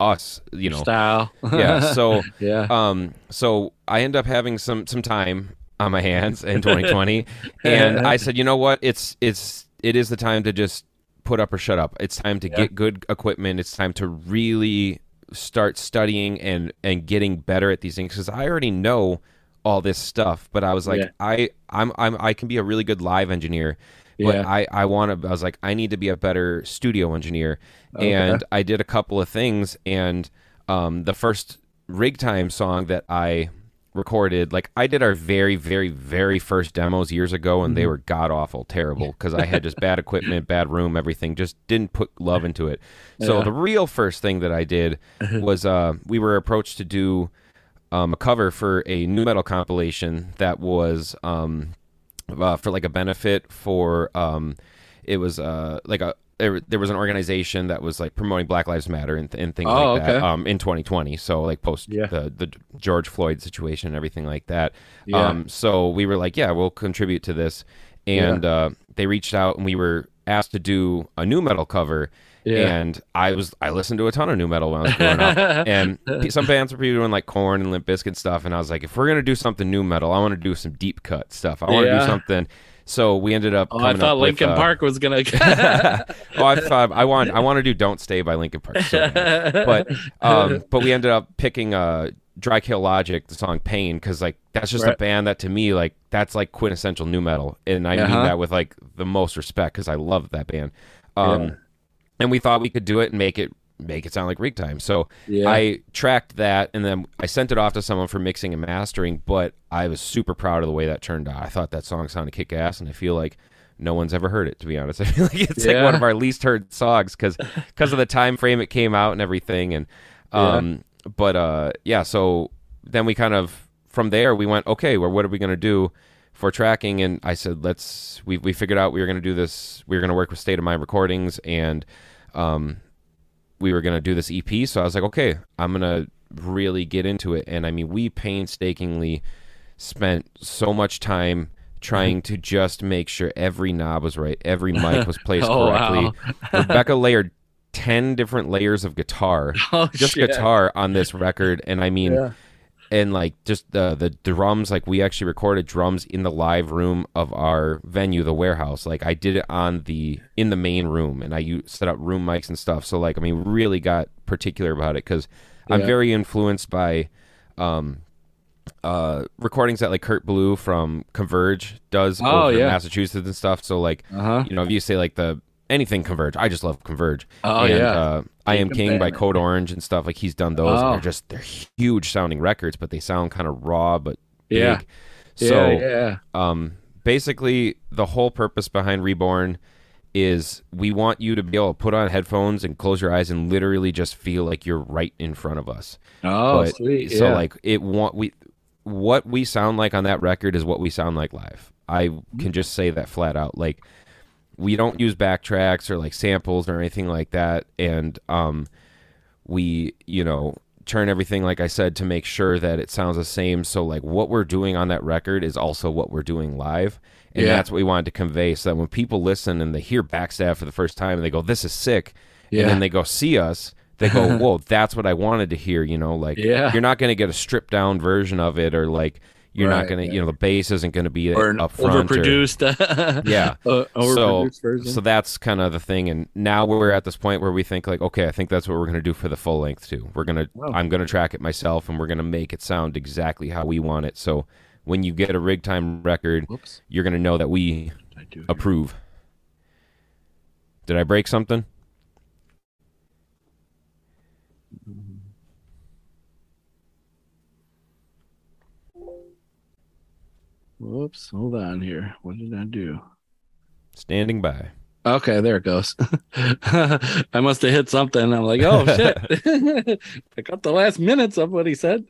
us, you know, Style. yeah. So, (laughs) yeah. um, so I end up having some some time on my hands in (laughs) 2020, and I said, you know what? It's it's it is the time to just put up or shut up. It's time to Yeah. get good equipment. It's time to really start studying and and getting better at these things because I already know all this stuff. But I was like, Yeah. I I'm I'm I can be a really good live engineer. Yeah. But I, I want to, I was like, I need to be a better studio engineer. Okay. And I did a couple of things. And um, the first rig time song that I recorded, like I did our very, very, very first demos years ago, and Mm-hmm. they were god awful, terrible because I had just bad (laughs) equipment, bad room, everything. Just didn't put love into it. So Yeah. the real first thing that I did was uh, we were approached to do um, a cover for a nu metal compilation that was um, uh, for like a benefit for um, it was uh, like a there, there was an organization that was like promoting Black Lives Matter and, and things Oh, like that um, in 2020. So like post Yeah. the the George Floyd situation and everything like that. Yeah. Um, so we were like, yeah, we'll contribute to this, and uh, they reached out and we were asked to do a nu metal cover. Yeah. And I was I listened to a ton of nu metal when I was growing up, (laughs) and some bands were doing like Korn and Limp Bizkit stuff, and I was like, if we're gonna do something nu metal, I want to do some deep cut stuff. I want to Yeah. do something. So we ended up. Oh, I thought with, Linkin uh, Park was gonna. (laughs) oh, I thought I want I want to do "Don't Stay" by Linkin Park, so but um, (laughs) but we ended up picking uh, Dry Kill Logic, the song "Pain," because like that's just a band that to me like that's like quintessential nu metal, and I Uh-huh. mean that with like the most respect because I love that band. Um, Yeah. and we thought we could do it and make it make it sound like rig time. So Yeah. I tracked that and then I sent it off to someone for mixing and mastering, but I was super proud of the way that turned out. I thought that song sounded kick ass and I feel like no one's ever heard it to be honest. (laughs) I feel like it's like one of our least heard songs cuz cuz of the time frame it came out and everything and um but uh yeah, so then we kind of from there we went okay, well what are we going to do? for tracking and I said let's we we figured out we were going to do this we were going to work with State of Mind Recordings and um we were going to do this EP so I was like okay I'm going to really get into it and I mean we painstakingly spent so much time trying to just make sure every knob was right every mic was (laughs) placed Oh, correctly. (laughs) Rebecca layered 10 different layers of guitar (laughs) Oh, just shit. guitar on this record and I mean Yeah. And like just the the drums like we actually recorded drums in the live room of our venue the warehouse like i did it on the in the main room and i set up room mics and stuff so like i mean really got particular about it because i'm very influenced by um uh recordings that like kurt ballou from converge does Oh, over in yeah. massachusetts and stuff so like Uh-huh. you know if you say like the anything converge i just love converge Oh, and, yeah. uh, i am king by code orange and stuff like he's done those Oh. they're just they're huge sounding records but they sound kind of raw but Yeah. big. so yeah, yeah. um basically the whole purpose behind reborn is we want you to be able to put on headphones and close your eyes and literally just feel like you're right in front of us Oh, but sweet. so yeah. like it want we what we sound like on that record is what we sound like live. I can just say that flat out. Like we don't use backtracks or like samples or anything like that and um we, you know, turn everything like I said to make sure that it sounds the same so like what we're doing on that record is also what we're doing live. And Yeah. that's what we wanted to convey so that when people listen and they hear Backstab for the first time and they go this is sick Yeah. and then they go see us they go, (laughs) "Whoa, that's what I wanted to hear." You know, like Yeah. you're not going to get a stripped down version of it, or like you're Right, not going to, you know, the bass isn't going to be or an up front. or- overproduced. (laughs) yeah. uh, so, version. so that's kind of the thing, and now we're at this point where we think like, okay, I think that's what we're going to do for the full length too. We're gonna, Oh. I'm going to track it myself, and we're going to make it sound exactly how we want it. So when you get a rig time record, Whoops. you're going to know that we approve. Did I break something? Whoops. Hold on here. What did I do? Standing by. Okay, there it goes. (laughs) I must have hit something. I'm like, oh shit. (laughs) (laughs) I got the last minutes of what he said.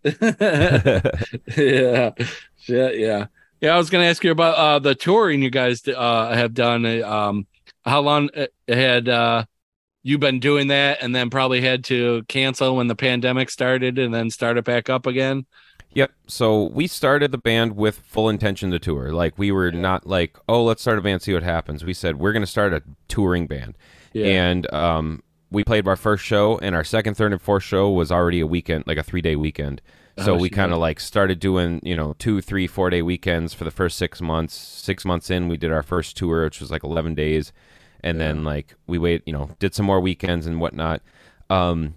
yeah. Shit, yeah. Yeah, I was gonna ask you about uh the touring you guys uh have done. Um how long uh, had uh you been doing that and then probably had to cancel when the pandemic started and then start it back up again? Yep. So we started the band with full intention to tour. Like we were not like, oh, let's start a band, see what happens. We said we're going to start a touring band, Yeah. and um, we played our first show, and our second, third, and fourth show was already a weekend, like a three day weekend. So Oh, we kind of like started doing, you know, two, three, four day weekends for the first six months. Six months in, we did our first tour, which was like eleven days, and then like we wait, you know, did some more weekends and whatnot. Um,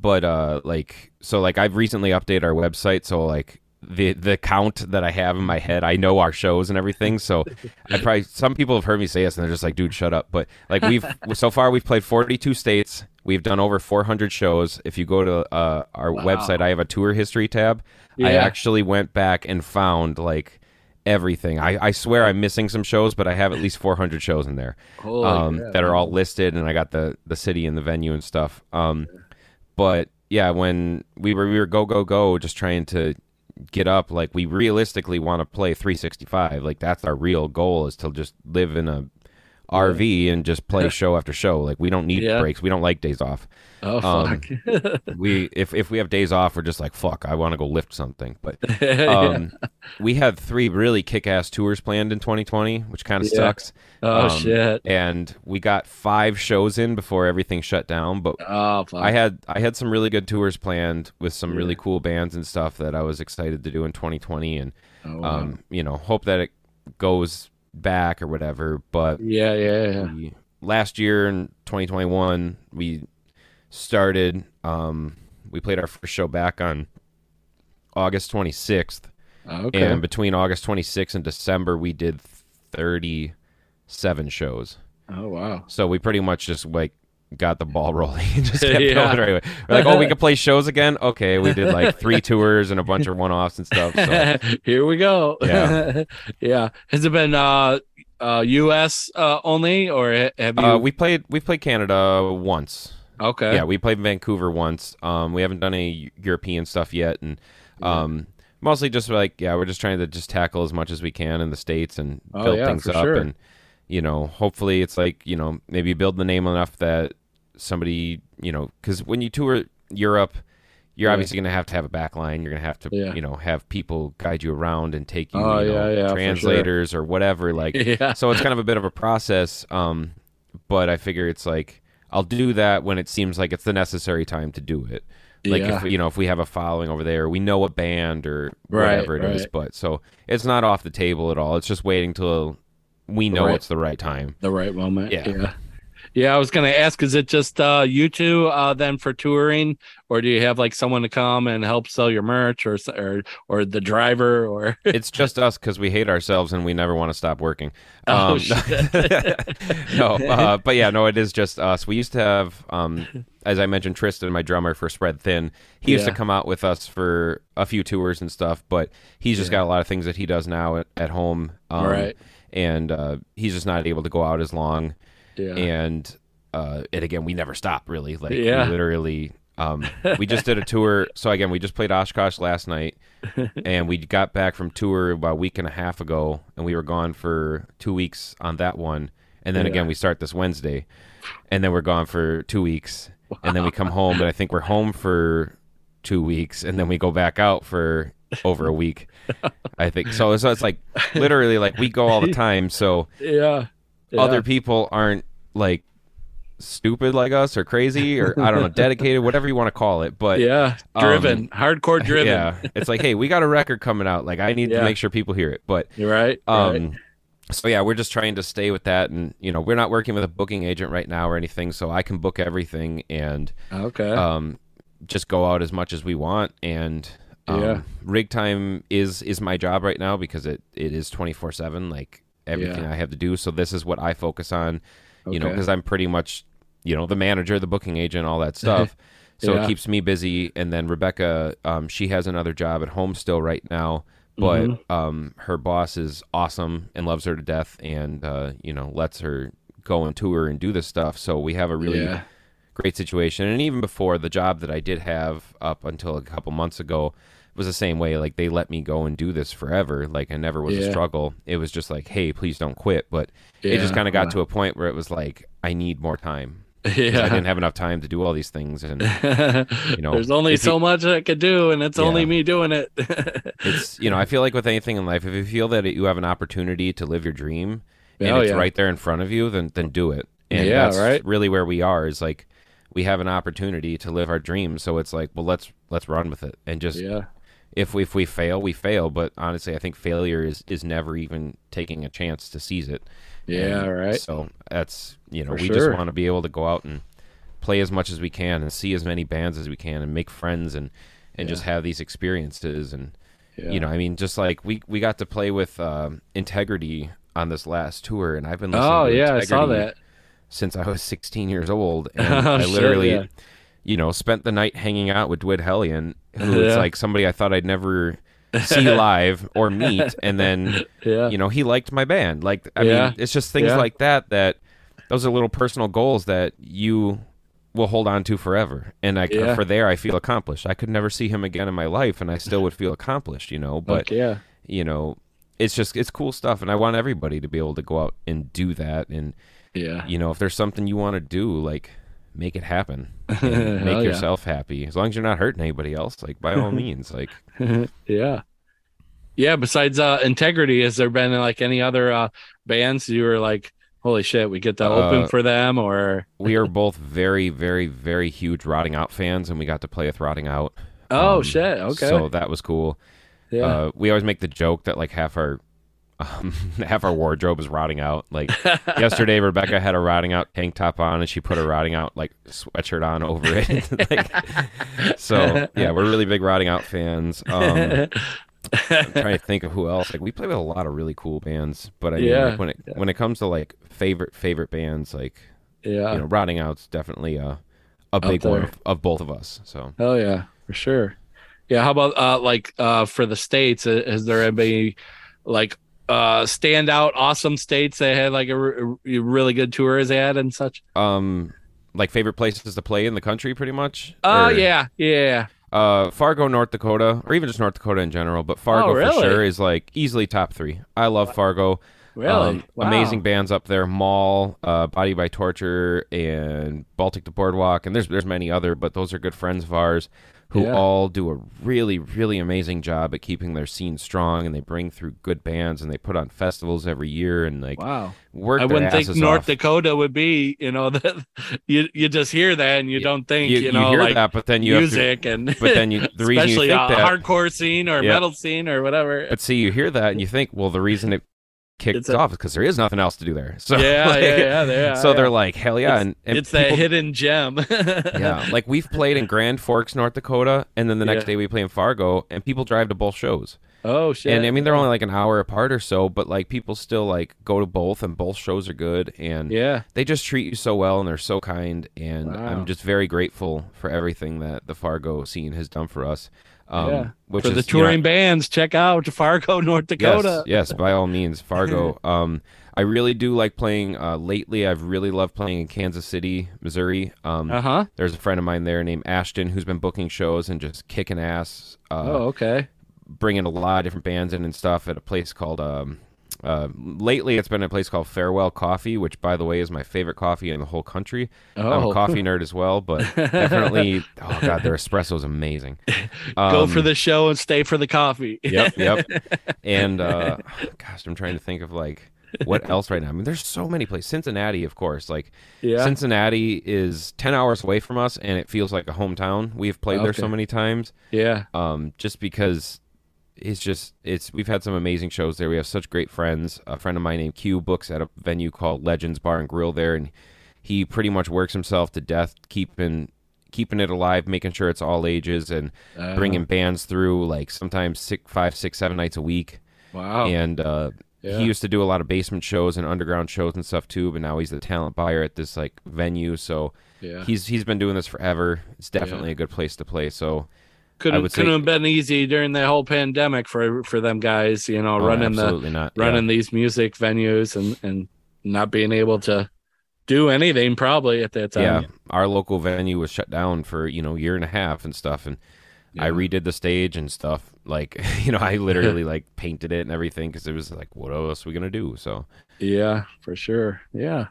but uh like so like I've recently updated our website so like the the count that I have in my head I know our shows and everything so I (laughs) probably some people have heard me say this and they're just like dude shut up. But like we've (laughs) so far we've played 42 states. We've done over 400 shows. If you go to uh, our Wow. website I have a tour history tab. I actually went back and found like everything. I, I swear I'm missing some shows but I have at least 400 shows in there um, that are all listed, and I got the the city and the venue and stuff. Um, but yeah, when we were we were go go go, just trying to get up, like we realistically want to play 365. Like that's our real goal is to just live in a RV and just play (laughs) show after show. Like we don't need Yeah. breaks. We don't like days off. Oh um, fuck. (laughs) We if if we have days off, we're just like fuck. I want to go lift something. But (laughs) Yeah. um, we had three really kick ass tours planned in 2020, which kind of Yeah. sucks. oh um, shit. And we got five shows in before everything shut down. But Oh fuck. I had I had some really good tours planned with some really cool bands and stuff that I was excited to do in 2020, and Oh, wow. um, you know, hope that it goes back or whatever. But Yeah, yeah, yeah. last year in 2021, we started. Um, we played our first show back on August 26th, Okay. and between August 26th and December, we did 37 shows. oh wow. So we pretty much just like got the ball rolling and (laughs) just kept (laughs) Yeah. going right away. We're like, oh, we could (laughs) play shows again. Okay, we did like three tours and a bunch of one-offs and stuff. So Here we go. Yeah. yeah. Has it been uh uh US uh only or have you uh, we played we played Canada once. Okay. Yeah, we played Vancouver once. Um, we haven't done any European stuff yet, and um, mostly just like yeah, we're just trying to just tackle as much as we can in the states and Oh, build yeah, things up, sure. and you know, hopefully it's like you know maybe build the name enough that somebody you know because when you tour Europe. You're Yeah. obviously going to have to have a back line. You're going to have to, Yeah. you know, have people guide you around and take you, Oh, you know, yeah, yeah, for sure. translators or whatever. Like, (laughs) so it's kind of a bit of a process. Um, but I figure it's like I'll do that when it seems like it's the necessary time to do it. Like if you know if we have a following over there, we know a band or Right, whatever it is. right. But so it's not off the table at all. It's just waiting till we know Right. it's the right time. the right moment. Yeah. Yeah. Yeah, I was gonna ask, is it just uh you two uh then for touring, or do you have like someone to come and help sell your merch, or or or the driver, or (laughs) it's just us because we hate ourselves and we never want to stop working. Oh, Um, (laughs) no, uh, but yeah, no, it is just us. We used to have, um, as I mentioned, Tristan, my drummer for Spread Thin. He used to come out with us for a few tours and stuff, but he's just got a lot of things that he does now at, at home. Um, Right. And uh, he's just not able to go out as long. Yeah, And uh, and again, we never stop really. Like we literally. Um, we just did a tour. So again, we just played Oshkosh last night, (laughs) and we got back from tour about a week and a half ago, and we were gone for two weeks on that one. And then Yeah. again, we start this Wednesday, and then we're gone for two weeks, and then we come home, and I think we're home for two weeks, and then we go back out for over a week. I think so. So it's like literally like we go all the (laughs) time. So yeah, yeah. other people aren't like stupid like us or crazy or I don't know, (laughs) dedicated, whatever you want to call it. But yeah, um, driven, hardcore driven. yeah, it's like, hey, we got a record coming out. Like I need Yeah. to make sure people hear it. But You're right. um, right. so yeah, we're just trying to stay with that, and you know, we're not working with a booking agent right now or anything, so I can book everything and Okay. um, just go out as much as we want. And um, Yeah. rig time is is my job right now because it it is twenty four seven. Like everything Yeah. I have to do. So this is what I focus on. You know, because I'm pretty much you know the manager, the booking agent, all that stuff. (laughs) So Yeah. it keeps me busy. And then Rebecca, um, she has another job at home still right now. But Mm-hmm. um, her boss is awesome and loves her to death, and uh, you know lets her go and tour and do this stuff. So we have a really Yeah. great situation. And even before the job that I did have up until a couple months ago was the same way. Like they let me go and do this forever. Like I never was Yeah. a struggle. It was just like, hey, please don't quit. But it just kind of got to a point where it was like, I need more time. (laughs) yeah. I didn't have enough time to do all these things. And (laughs) you know, there's only if you- so much I could do, and it's only me doing it. (laughs) it's, you know, I feel like with anything in life, if you feel that you have an opportunity to live your dream and Oh, it's yeah. right there in front of you, then, then do it. And Yeah, that's right. really where we are is like, we have an opportunity to live our dreams. So it's like, well, let's, let's run with it and just, yeah, if we, if we fail, we fail. But honestly, I think failure is is never even taking a chance to seize it. yeah, And right. So that's you know For we sure. just want to be able to go out and play as much as we can and see as many bands as we can and make friends and and just have these experiences and Yeah. you know I mean just like we we got to play with um, Integrity on this last tour and I've been listening Oh to yeah, I saw that. since I was 16 years old, (laughs) and Oh, I literally, yeah. You know, spent the night hanging out with Dwid Hellion, who is Yeah. like somebody I thought I'd never (laughs) see live or meet, and then, (laughs) Yeah. you know, he liked my band. Like, I Yeah. mean, it's just things like that that those are little personal goals that you will hold on to forever. And I, for there, I feel accomplished. I could never see him again in my life, and I still would feel accomplished, you know. But Fuck yeah, you know, it's just it's cool stuff, and I want everybody to be able to go out and do that and yeah, you know, if there's something you want to do, like make it happen. (laughs) Make yeah. yourself happy. As long as you're not hurting anybody else, like by all means, like (laughs) yeah, yeah. Besides uh, Integrity, has there been like any other uh, bands you were like, holy shit, we get to open Uh, for them, or (laughs) we are both very, very, very huge Rotting Out fans, and we got to play with Rotting Out. oh Um, shit, okay, So that was cool. yeah, Uh, we always make the joke that like half our Um, (laughs) half our wardrobe is rotting out. Like yesterday, (laughs) Rebecca had a rotting out tank top on, and she put a rotting out like sweatshirt on over it. (laughs) like, so yeah, we're really big rotting out fans. Um, I'm trying to think of who else. Like we play with a lot of really cool bands, but I mean, Yeah. like, when it when it comes to like favorite favorite bands, like Yeah. you know, rotting out's definitely a a big one of, of both of us. So Hell yeah, for sure. Yeah, how about uh like uh for the states? uh, Has there any like uh standout awesome states that had like a, re- a really good tours they had and such? um, like favorite places to play in the country, pretty much. Oh Or- yeah, yeah. Uh, Fargo, North Dakota, or even just North Dakota in general, but Fargo Oh, really? for sure is like easily top three. I love Fargo. Really? Um, Wow. Amazing bands up there. Mall, uh, Body by Torture, and Baltic the Boardwalk, and there's there's many other, but those are good friends of ours who Yeah. all do a really really amazing job at keeping their scene strong, and they bring through good bands, and they put on festivals every year, and like Wow. work I wouldn't think North off. Dakota would be, you know, (laughs) that you you just hear that and you don't think, You, you, know, hear like that, but then you have to, music and (laughs) but then you the reason you especially think a that hardcore scene or Yeah. metal scene or whatever. But see, you hear that and you think, well, the reason it kicked a- off because there is nothing else to do there. (laughs) So yeah, like, yeah, yeah, yeah. so yeah. they're like, hell yeah, It's- and, and it's that hidden gem. (laughs) yeah, like we've played in Grand Forks, North Dakota, and then the next Yeah. day we play in Fargo, and people drive to both shows. oh shit. And I mean, they're only like an hour apart or so, but like people still like go to both, and both shows are good, and yeah. they just treat you so well, and they're so kind, and Wow. I'm just very grateful for everything that the Fargo scene has done for us. Um, yeah. which For is, the you know, touring bands, check out Fargo, (laughs) North Dakota. Yes, yes, by all means, (laughs) Fargo. um, I really do like playing. Uh, lately, I've really loved playing in Kansas City, Missouri. Um, Uh huh. There's a friend of mine there named Ashton who's been booking shows and just kicking ass, uh, oh, okay. bringing a lot of different bands in and stuff at a place called. Um, uh, lately, it's been a place called Farewell Coffee, which, by the way, is my favorite coffee in the whole country. I'm Oh. a coffee nerd as well, but definitely, (laughs) oh god, their espresso is amazing. Go Um, for the show and stay for the coffee. Yep, yep. (laughs) And uh gosh, I'm trying to think of like what else right now. I mean, there's so many places. Cincinnati, of course. Like yeah. Cincinnati is 10 hours away from us and it feels like a hometown. We've played there so many times. yeah. Um just because it's just it's we've had some amazing shows there. We have such great friends. A friend of mine named Q books at a venue called Legends Bar and Grill there and he pretty much works himself to death keeping keeping it alive, making sure it's all ages and Uh, bringing bands through like sometimes six, five, six, seven nights a week. Wow. And uh, Yeah. he used to do a lot of basement shows and underground shows and stuff too. But now he's the talent buyer at this like venue. So yeah. he's he's been doing this forever. It's definitely a good place to play. So couldn't would say- couldn't have been easy during the whole pandemic for for them guys. You know, oh, running the not running these music venues and and not being able to do anything probably at that time. yeah. Our local venue was shut down for you know a year and a half and stuff and. I redid the stage and stuff. Like, (laughs) you know, I literally (laughs) like painted it and everything because it was like, what else are we gonna do? So, Yeah, for sure. Yeah.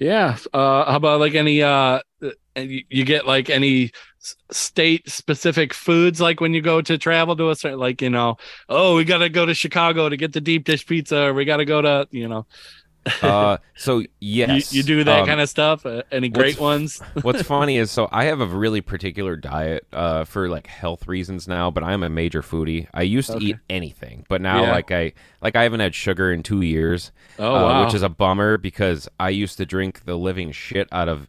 Yeah. Uh how about like any uh and you, you get like any state specific foods like when you go to travel to a certain like you know oh we got to go to Chicago to get the deep dish pizza or we got to go to you know uh, (laughs) so you, yes, you do that um, kind of stuff uh, any great what's- ones (laughs) What's funny is so I have a really particular diet uh, for like health reasons now, but I'm a major foodie. I used to Okay. eat anything, but now Yeah. like I like I haven't had sugar in two years, oh uh, wow which is a bummer because I used to drink the living shit out of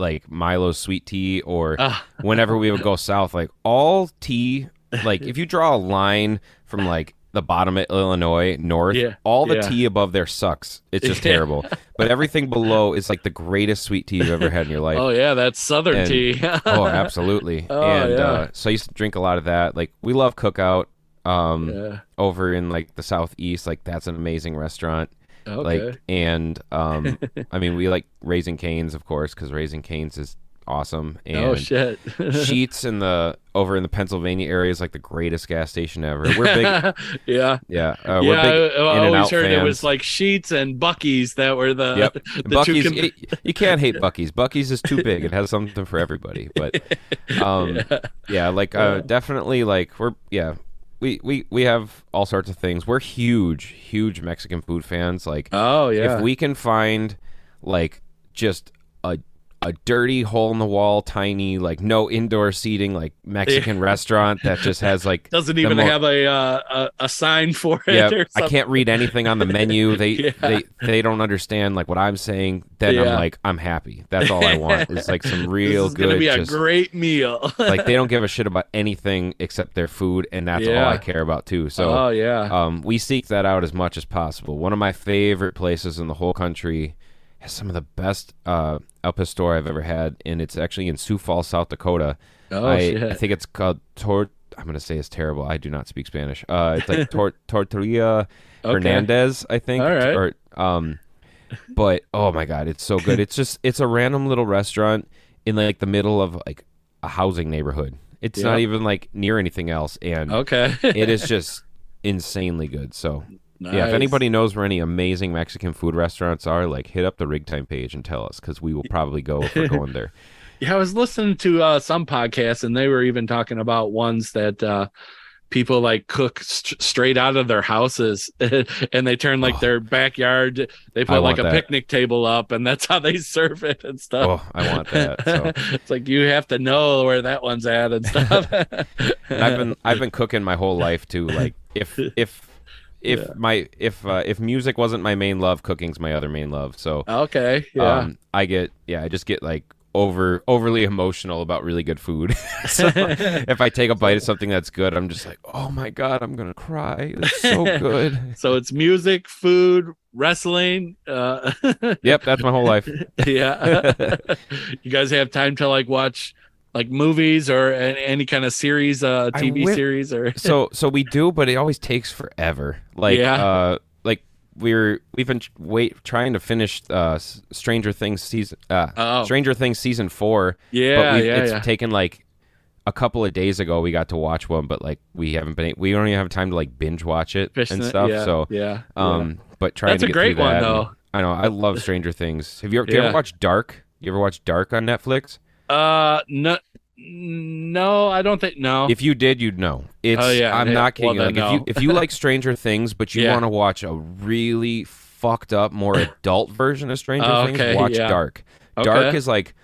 like Milo's sweet tea or Ah. (laughs) whenever we would go south, like all tea. Like if you draw a line from like the bottom of Illinois north, Yeah, all the yeah. tea above there sucks. It's just (laughs) Yeah. terrible. But everything below is like the greatest sweet tea you've ever had in your life. oh yeah that's southern And- tea (laughs) oh, absolutely. Oh, and uh, so I used to drink a lot of that. Like we love Cookout um, over in like the southeast. Like that's an amazing restaurant. Okay Like and um, (laughs) I mean we like Raising Canes of course because Raising Canes is awesome. And oh shit (laughs) Sheetz in the over in the Pennsylvania area is like the greatest gas station ever. We're big. (laughs) yeah Yeah, uh, yeah, we're big I, I always heard fans. it was like Sheetz and Buc-ee's that were the, Yep. the Buc-ee's. two. it- you can't hate Buc-ee's. Buc-ee's is too big. It has something for everybody. But um, yeah. like uh, definitely like we're yeah. We, we we have all sorts of things. We're huge, huge Mexican food fans. Like oh yeah, if we can find like just a a dirty hole in the wall, tiny, like no indoor seating, like Mexican restaurant that just has like (laughs) Doesn't even mo- have a, uh, a a sign for it. yeah, I can't read anything on the menu. (laughs) They Yeah. they they don't understand like what I'm saying. Then Yeah. I'm like, I'm happy. That's all I want. It's like some (laughs) real this is good. gonna be a just- great meal. like they don't give a shit about anything except their food, and that's all I care about too. So oh yeah. um, we seek that out as much as possible. One of my favorite places in the whole country has some of the best uh, al pastor I've ever had, and it's actually in Sioux Falls, South Dakota. oh I, shit. I think it's called Tor. I'm gonna say it's terrible. I do not speak Spanish. Uh, it's like (laughs) Tor- Tortilla Okay. Hernandez, I think. All right. Or um, but oh my god, it's so good. It's just it's a random little restaurant in like the middle of like a housing neighborhood. It's not even like near anything else, and okay. it is (laughs) just insanely good. So yeah, if anybody knows where any amazing Mexican food restaurants are, like hit up the Rig Time page and tell us because we will probably go if we're (laughs) going there. Yeah, I was listening to uh, some podcasts, and they were even talking about ones that uh, people like cook st- straight out of their houses, (laughs) and they turn like Oh. their backyard. They put like a that. picnic table up, and that's how they (laughs) serve it and stuff. Oh, I want that. So. it's like you have to know where that one's at and stuff. And I've been I've been cooking my whole life too. Like if if if Yeah. my if uh, if music wasn't my main love, cooking's my other main love. So okay, yeah. um, I get yeah, I just get like over overly emotional about really good food. (laughs) so if I take a bite of something that's good, I'm just like, oh my god, I'm gonna cry. It's so (laughs) good. so it's music, food, wrestling. Uh, (laughs) yep, that's my whole life. yeah. you guys have time to like watch like movies or any, kind of series, uh, TV series, or (laughs) (laughs) so so we do, but it always takes forever. Like Yeah. uh like we're we've been wait trying to finish uh Stranger Things season uh Oh. Stranger Things season 4, yeah, but yeah, it's yeah. taken like a couple of days ago we got to watch one, but like we haven't been we don't even have time to like binge watch it and it, stuff. yeah, so yeah, um but trying That's to a get great one, that, though. and- I know I love Stranger Things. Have you ever, do you ever watched Dark? You ever watched Dark on Netflix? Uh, no, no, I don't think no. If you did, you'd know. It's Oh, yeah, I'm yeah. not kidding. Well, like if you if you (laughs) like Stranger Things, but you Yeah. want to watch a really fucked up, more (coughs) adult version of Stranger Oh, Things, okay, watch. Dark. Okay. Dark is like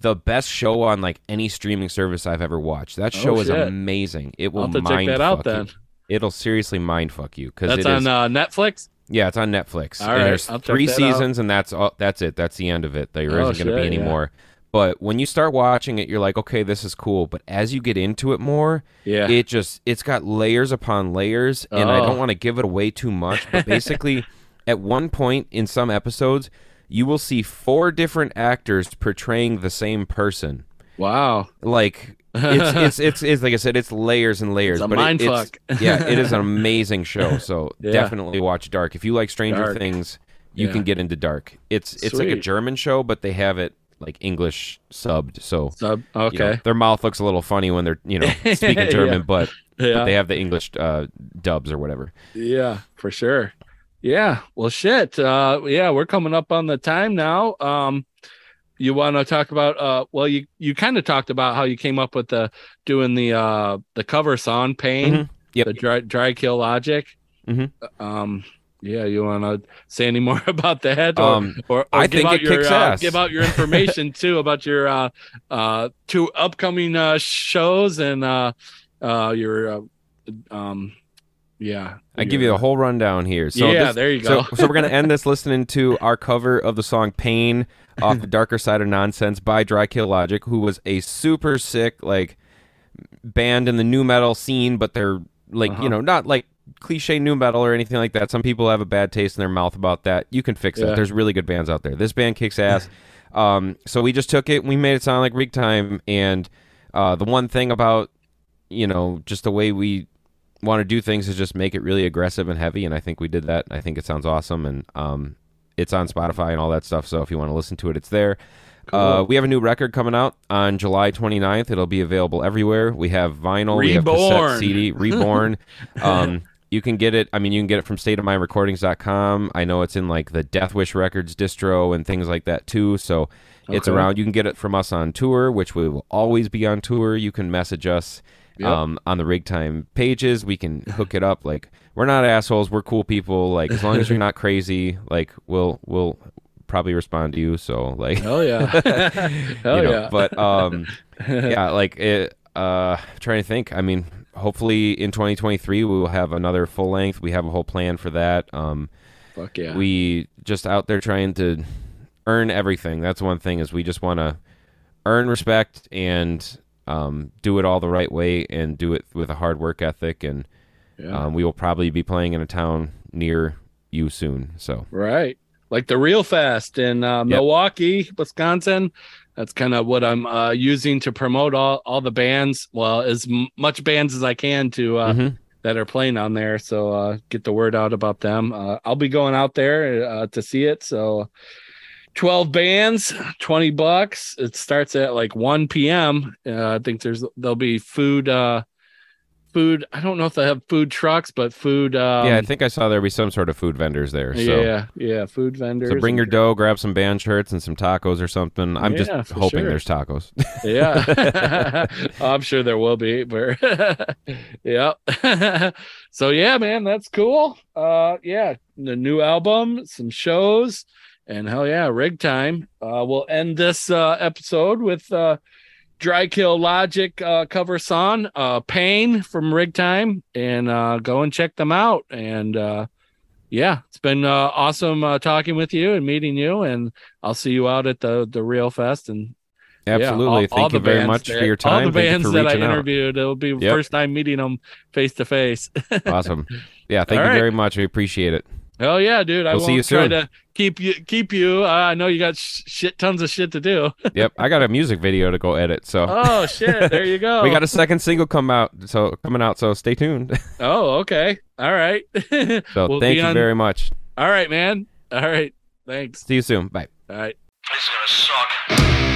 the best show on like any streaming service I've ever watched. That show Oh, is amazing. It will I'll have to mind check that out fuck then. you. It'll seriously mind fuck you because That's it on is. uh, Netflix. yeah, it's on Netflix. All and there's I'll three that out. seasons, and that's all. That's it. That's the end of it. There Oh, isn't going to be any more. But when you start watching it, you're like, okay, this is cool. But as you get into it more, Yeah. it just it's got layers upon layers and i Oh. don't want to give it away too much but basically (laughs) at one point in some episodes you will see four different actors portraying the same person wow. like it's (laughs) it's it's, it's like i said it's layers and layers It's a but it- it's- (laughs) yeah it is an amazing show so Yeah. definitely watch dark if you like stranger Dark. things you Yeah. can get into dark it's it's like a german show but they have it like english subbed so Sub. you know, Okay. their mouth looks a little funny when they're you know (laughs) speaking german Yeah. but but they have the English uh, dubs or whatever. Yeah, for sure. Yeah. Well, shit. Uh, yeah, we're coming up on the time now. Um, you want to talk about? Uh, well, you you kind of talked about how you came up with the doing the uh the cover song "Pain," Mhm. Yep. the dry dry kill logic. Mhm. Um. Yeah, you want to say any more (laughs) about that, or Um, or, or I think it your kicks uh, ass. give out your information (laughs) too about your uh uh two upcoming uh shows and uh uh your uh, um yeah I give you the whole rundown here. So Yeah, this- there you so- go. So, we're gonna end this (laughs) listening to our cover of the song "Pain" off the Darker Side of Nonsense by Dry Kill Logic, who was a super sick like band in the nu metal scene, but they're like Uh-huh. you know not like cliche nu metal or anything like that. Some people have a bad taste in their mouth about that. You can fix Yeah. that. There's really good bands out there. This band kicks ass. (laughs) um, so we just took it, we made it sound like Rig Time, and uh, the one thing about you know just the way we want to do things is just make it really aggressive and heavy. And i think we did that. I think it sounds awesome. And um, it's on spotify and all that stuff. So if you want to listen to it it's there. Uh, we have a new record coming out on july 29th it'll be available everywhere. We have vinyl. We have cassette cd reborn. (laughs) Um, you can get it i mean you can get it from stateofmindrecordings.com i know it's in like the death wish records distro and things like that too so it's around you can get it from us on tour which we will always be on tour you can message us Yep. um, on the rig time pages we can hook it up like we're not assholes we're cool people like as long as you're not crazy like we'll we'll probably respond to you. So like, Hell yeah. (laughs) Hell you know, yeah. But um, yeah, like it. Uh, trying to think. I mean, hopefully in 2023 we will have another full length. We have a whole plan for that. Um, Fuck yeah. we just out there trying to earn everything. That's one thing is we just want to earn respect and um, do it all the right way and do it with a hard work ethic. And Yeah. um, we will probably be playing in a town near you soon. So Right. Like the Real Fest in uh, Milwaukee, Wisconsin. That's kind of what I'm uh, using to promote all, all the bands. Well, as m- much bands as I can to uh, Mhm. that are playing on there. So uh, get the word out about them. Uh, I'll be going out there uh, to see it. So 12 bands, 20 bucks. It starts at like 1 p.m. Uh, I think there's there'll be food. Food. I don't know if they have food trucks, but food. Um, yeah, I think I saw there be some sort of food vendors there. So. yeah, yeah, food vendors. So bring your dough, grab some band shirts and some tacos or something. I'm Yeah, just hoping sure. there's tacos. (laughs) Yeah, (laughs) I'm sure there will be, but (laughs) yeah. so yeah, man, that's cool. Uh, yeah, the new album, some shows, and hell yeah, rig time. Uh, we'll end this uh episode with uh Dry Kill Logic uh cover song, uh Pain from Rig Time, and uh go and check them out. And uh yeah, it's been uh, awesome uh, talking with you and meeting you, and I'll see you out at the the Real Fest and Absolutely. yeah, all- all Thank you very much that- for your time. All the Thank bands that I reaching out. interviewed, it'll be Yep. first time meeting them face to face. (laughs) Awesome. Yeah, thank All you right. very much. We appreciate it. Hell yeah, dude! I We'll won't see you try soon. to keep you keep you. Uh, I know you got sh- shit tons of shit to do. (laughs) Yep, I got a music video to go edit. So oh (laughs) shit! There you go. we got a second single come out, so coming out. So stay tuned. (laughs) Oh, okay. All right. So We'll thank you on- very much. All right, man. All right. Thanks. See you soon. Bye. All right. This is gonna suck.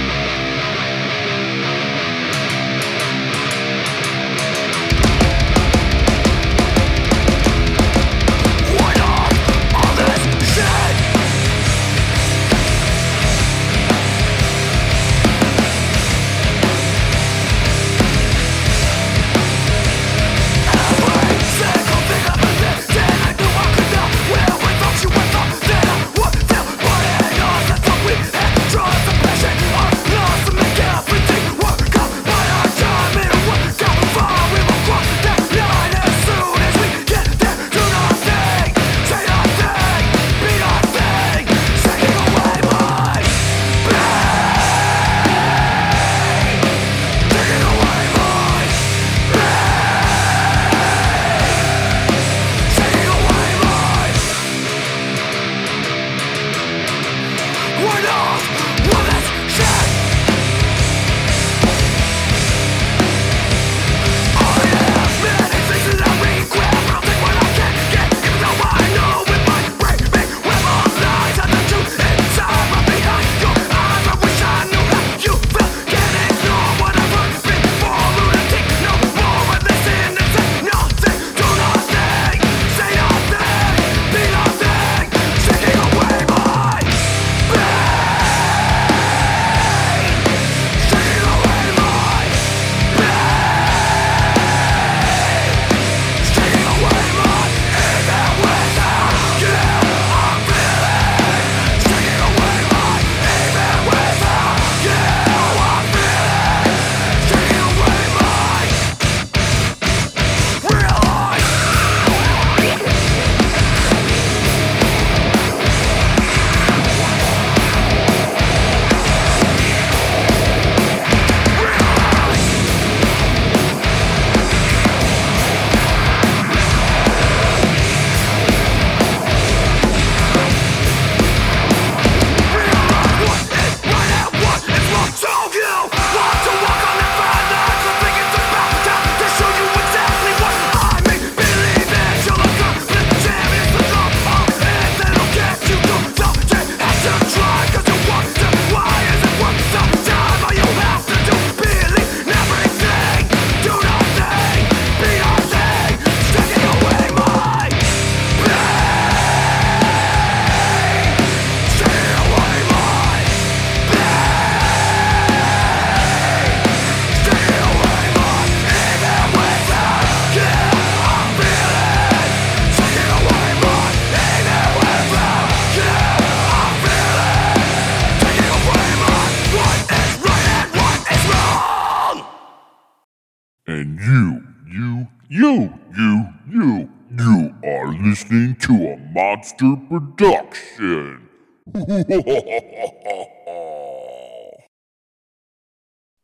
Monster production. (laughs)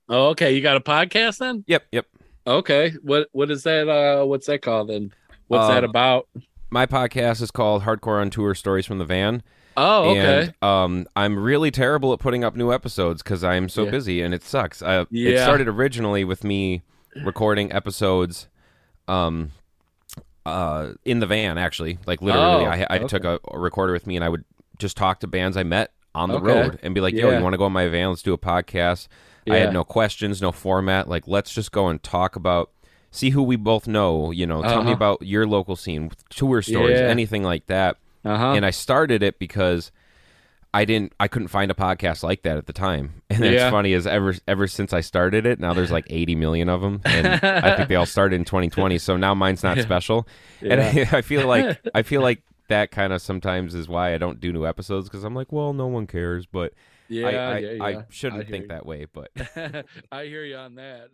Oh, okay. You got a podcast then? Yep, yep. Okay. What what is that? Uh, what's that called then? What's that Um, about? My podcast is called Hardcore on Tour Stories from the Van. Oh, okay. And um, I'm really terrible at putting up new episodes because I'm so Yeah. busy and it sucks. Uh, It started originally with me recording episodes um, uh, in the van, actually. Like literally, Oh, I, I took a, a recorder with me and I would just talk to bands I met on the Okay. road and be like, yo, Yeah. you want to go in my van? Let's do a podcast. I had no questions, no format. Like, let's just go and talk about, see who we both know. You know, tell me Uh-huh. about your local scene, tour stories, Yeah. anything like that Uh huh. and I started it because I didn't I couldn't find a podcast like that at the time. (laughs) And it's Yeah. funny is ever ever since I started it, now there's like 80 million of them and I think they all started in 2020, so now mine's not special. And I, (laughs) I feel like (laughs) I feel like that kind of sometimes is why I don't do new episodes because I'm like, well, no one cares, but yeah, I, I, yeah, I shouldn't think you. that way, but I hear you on that.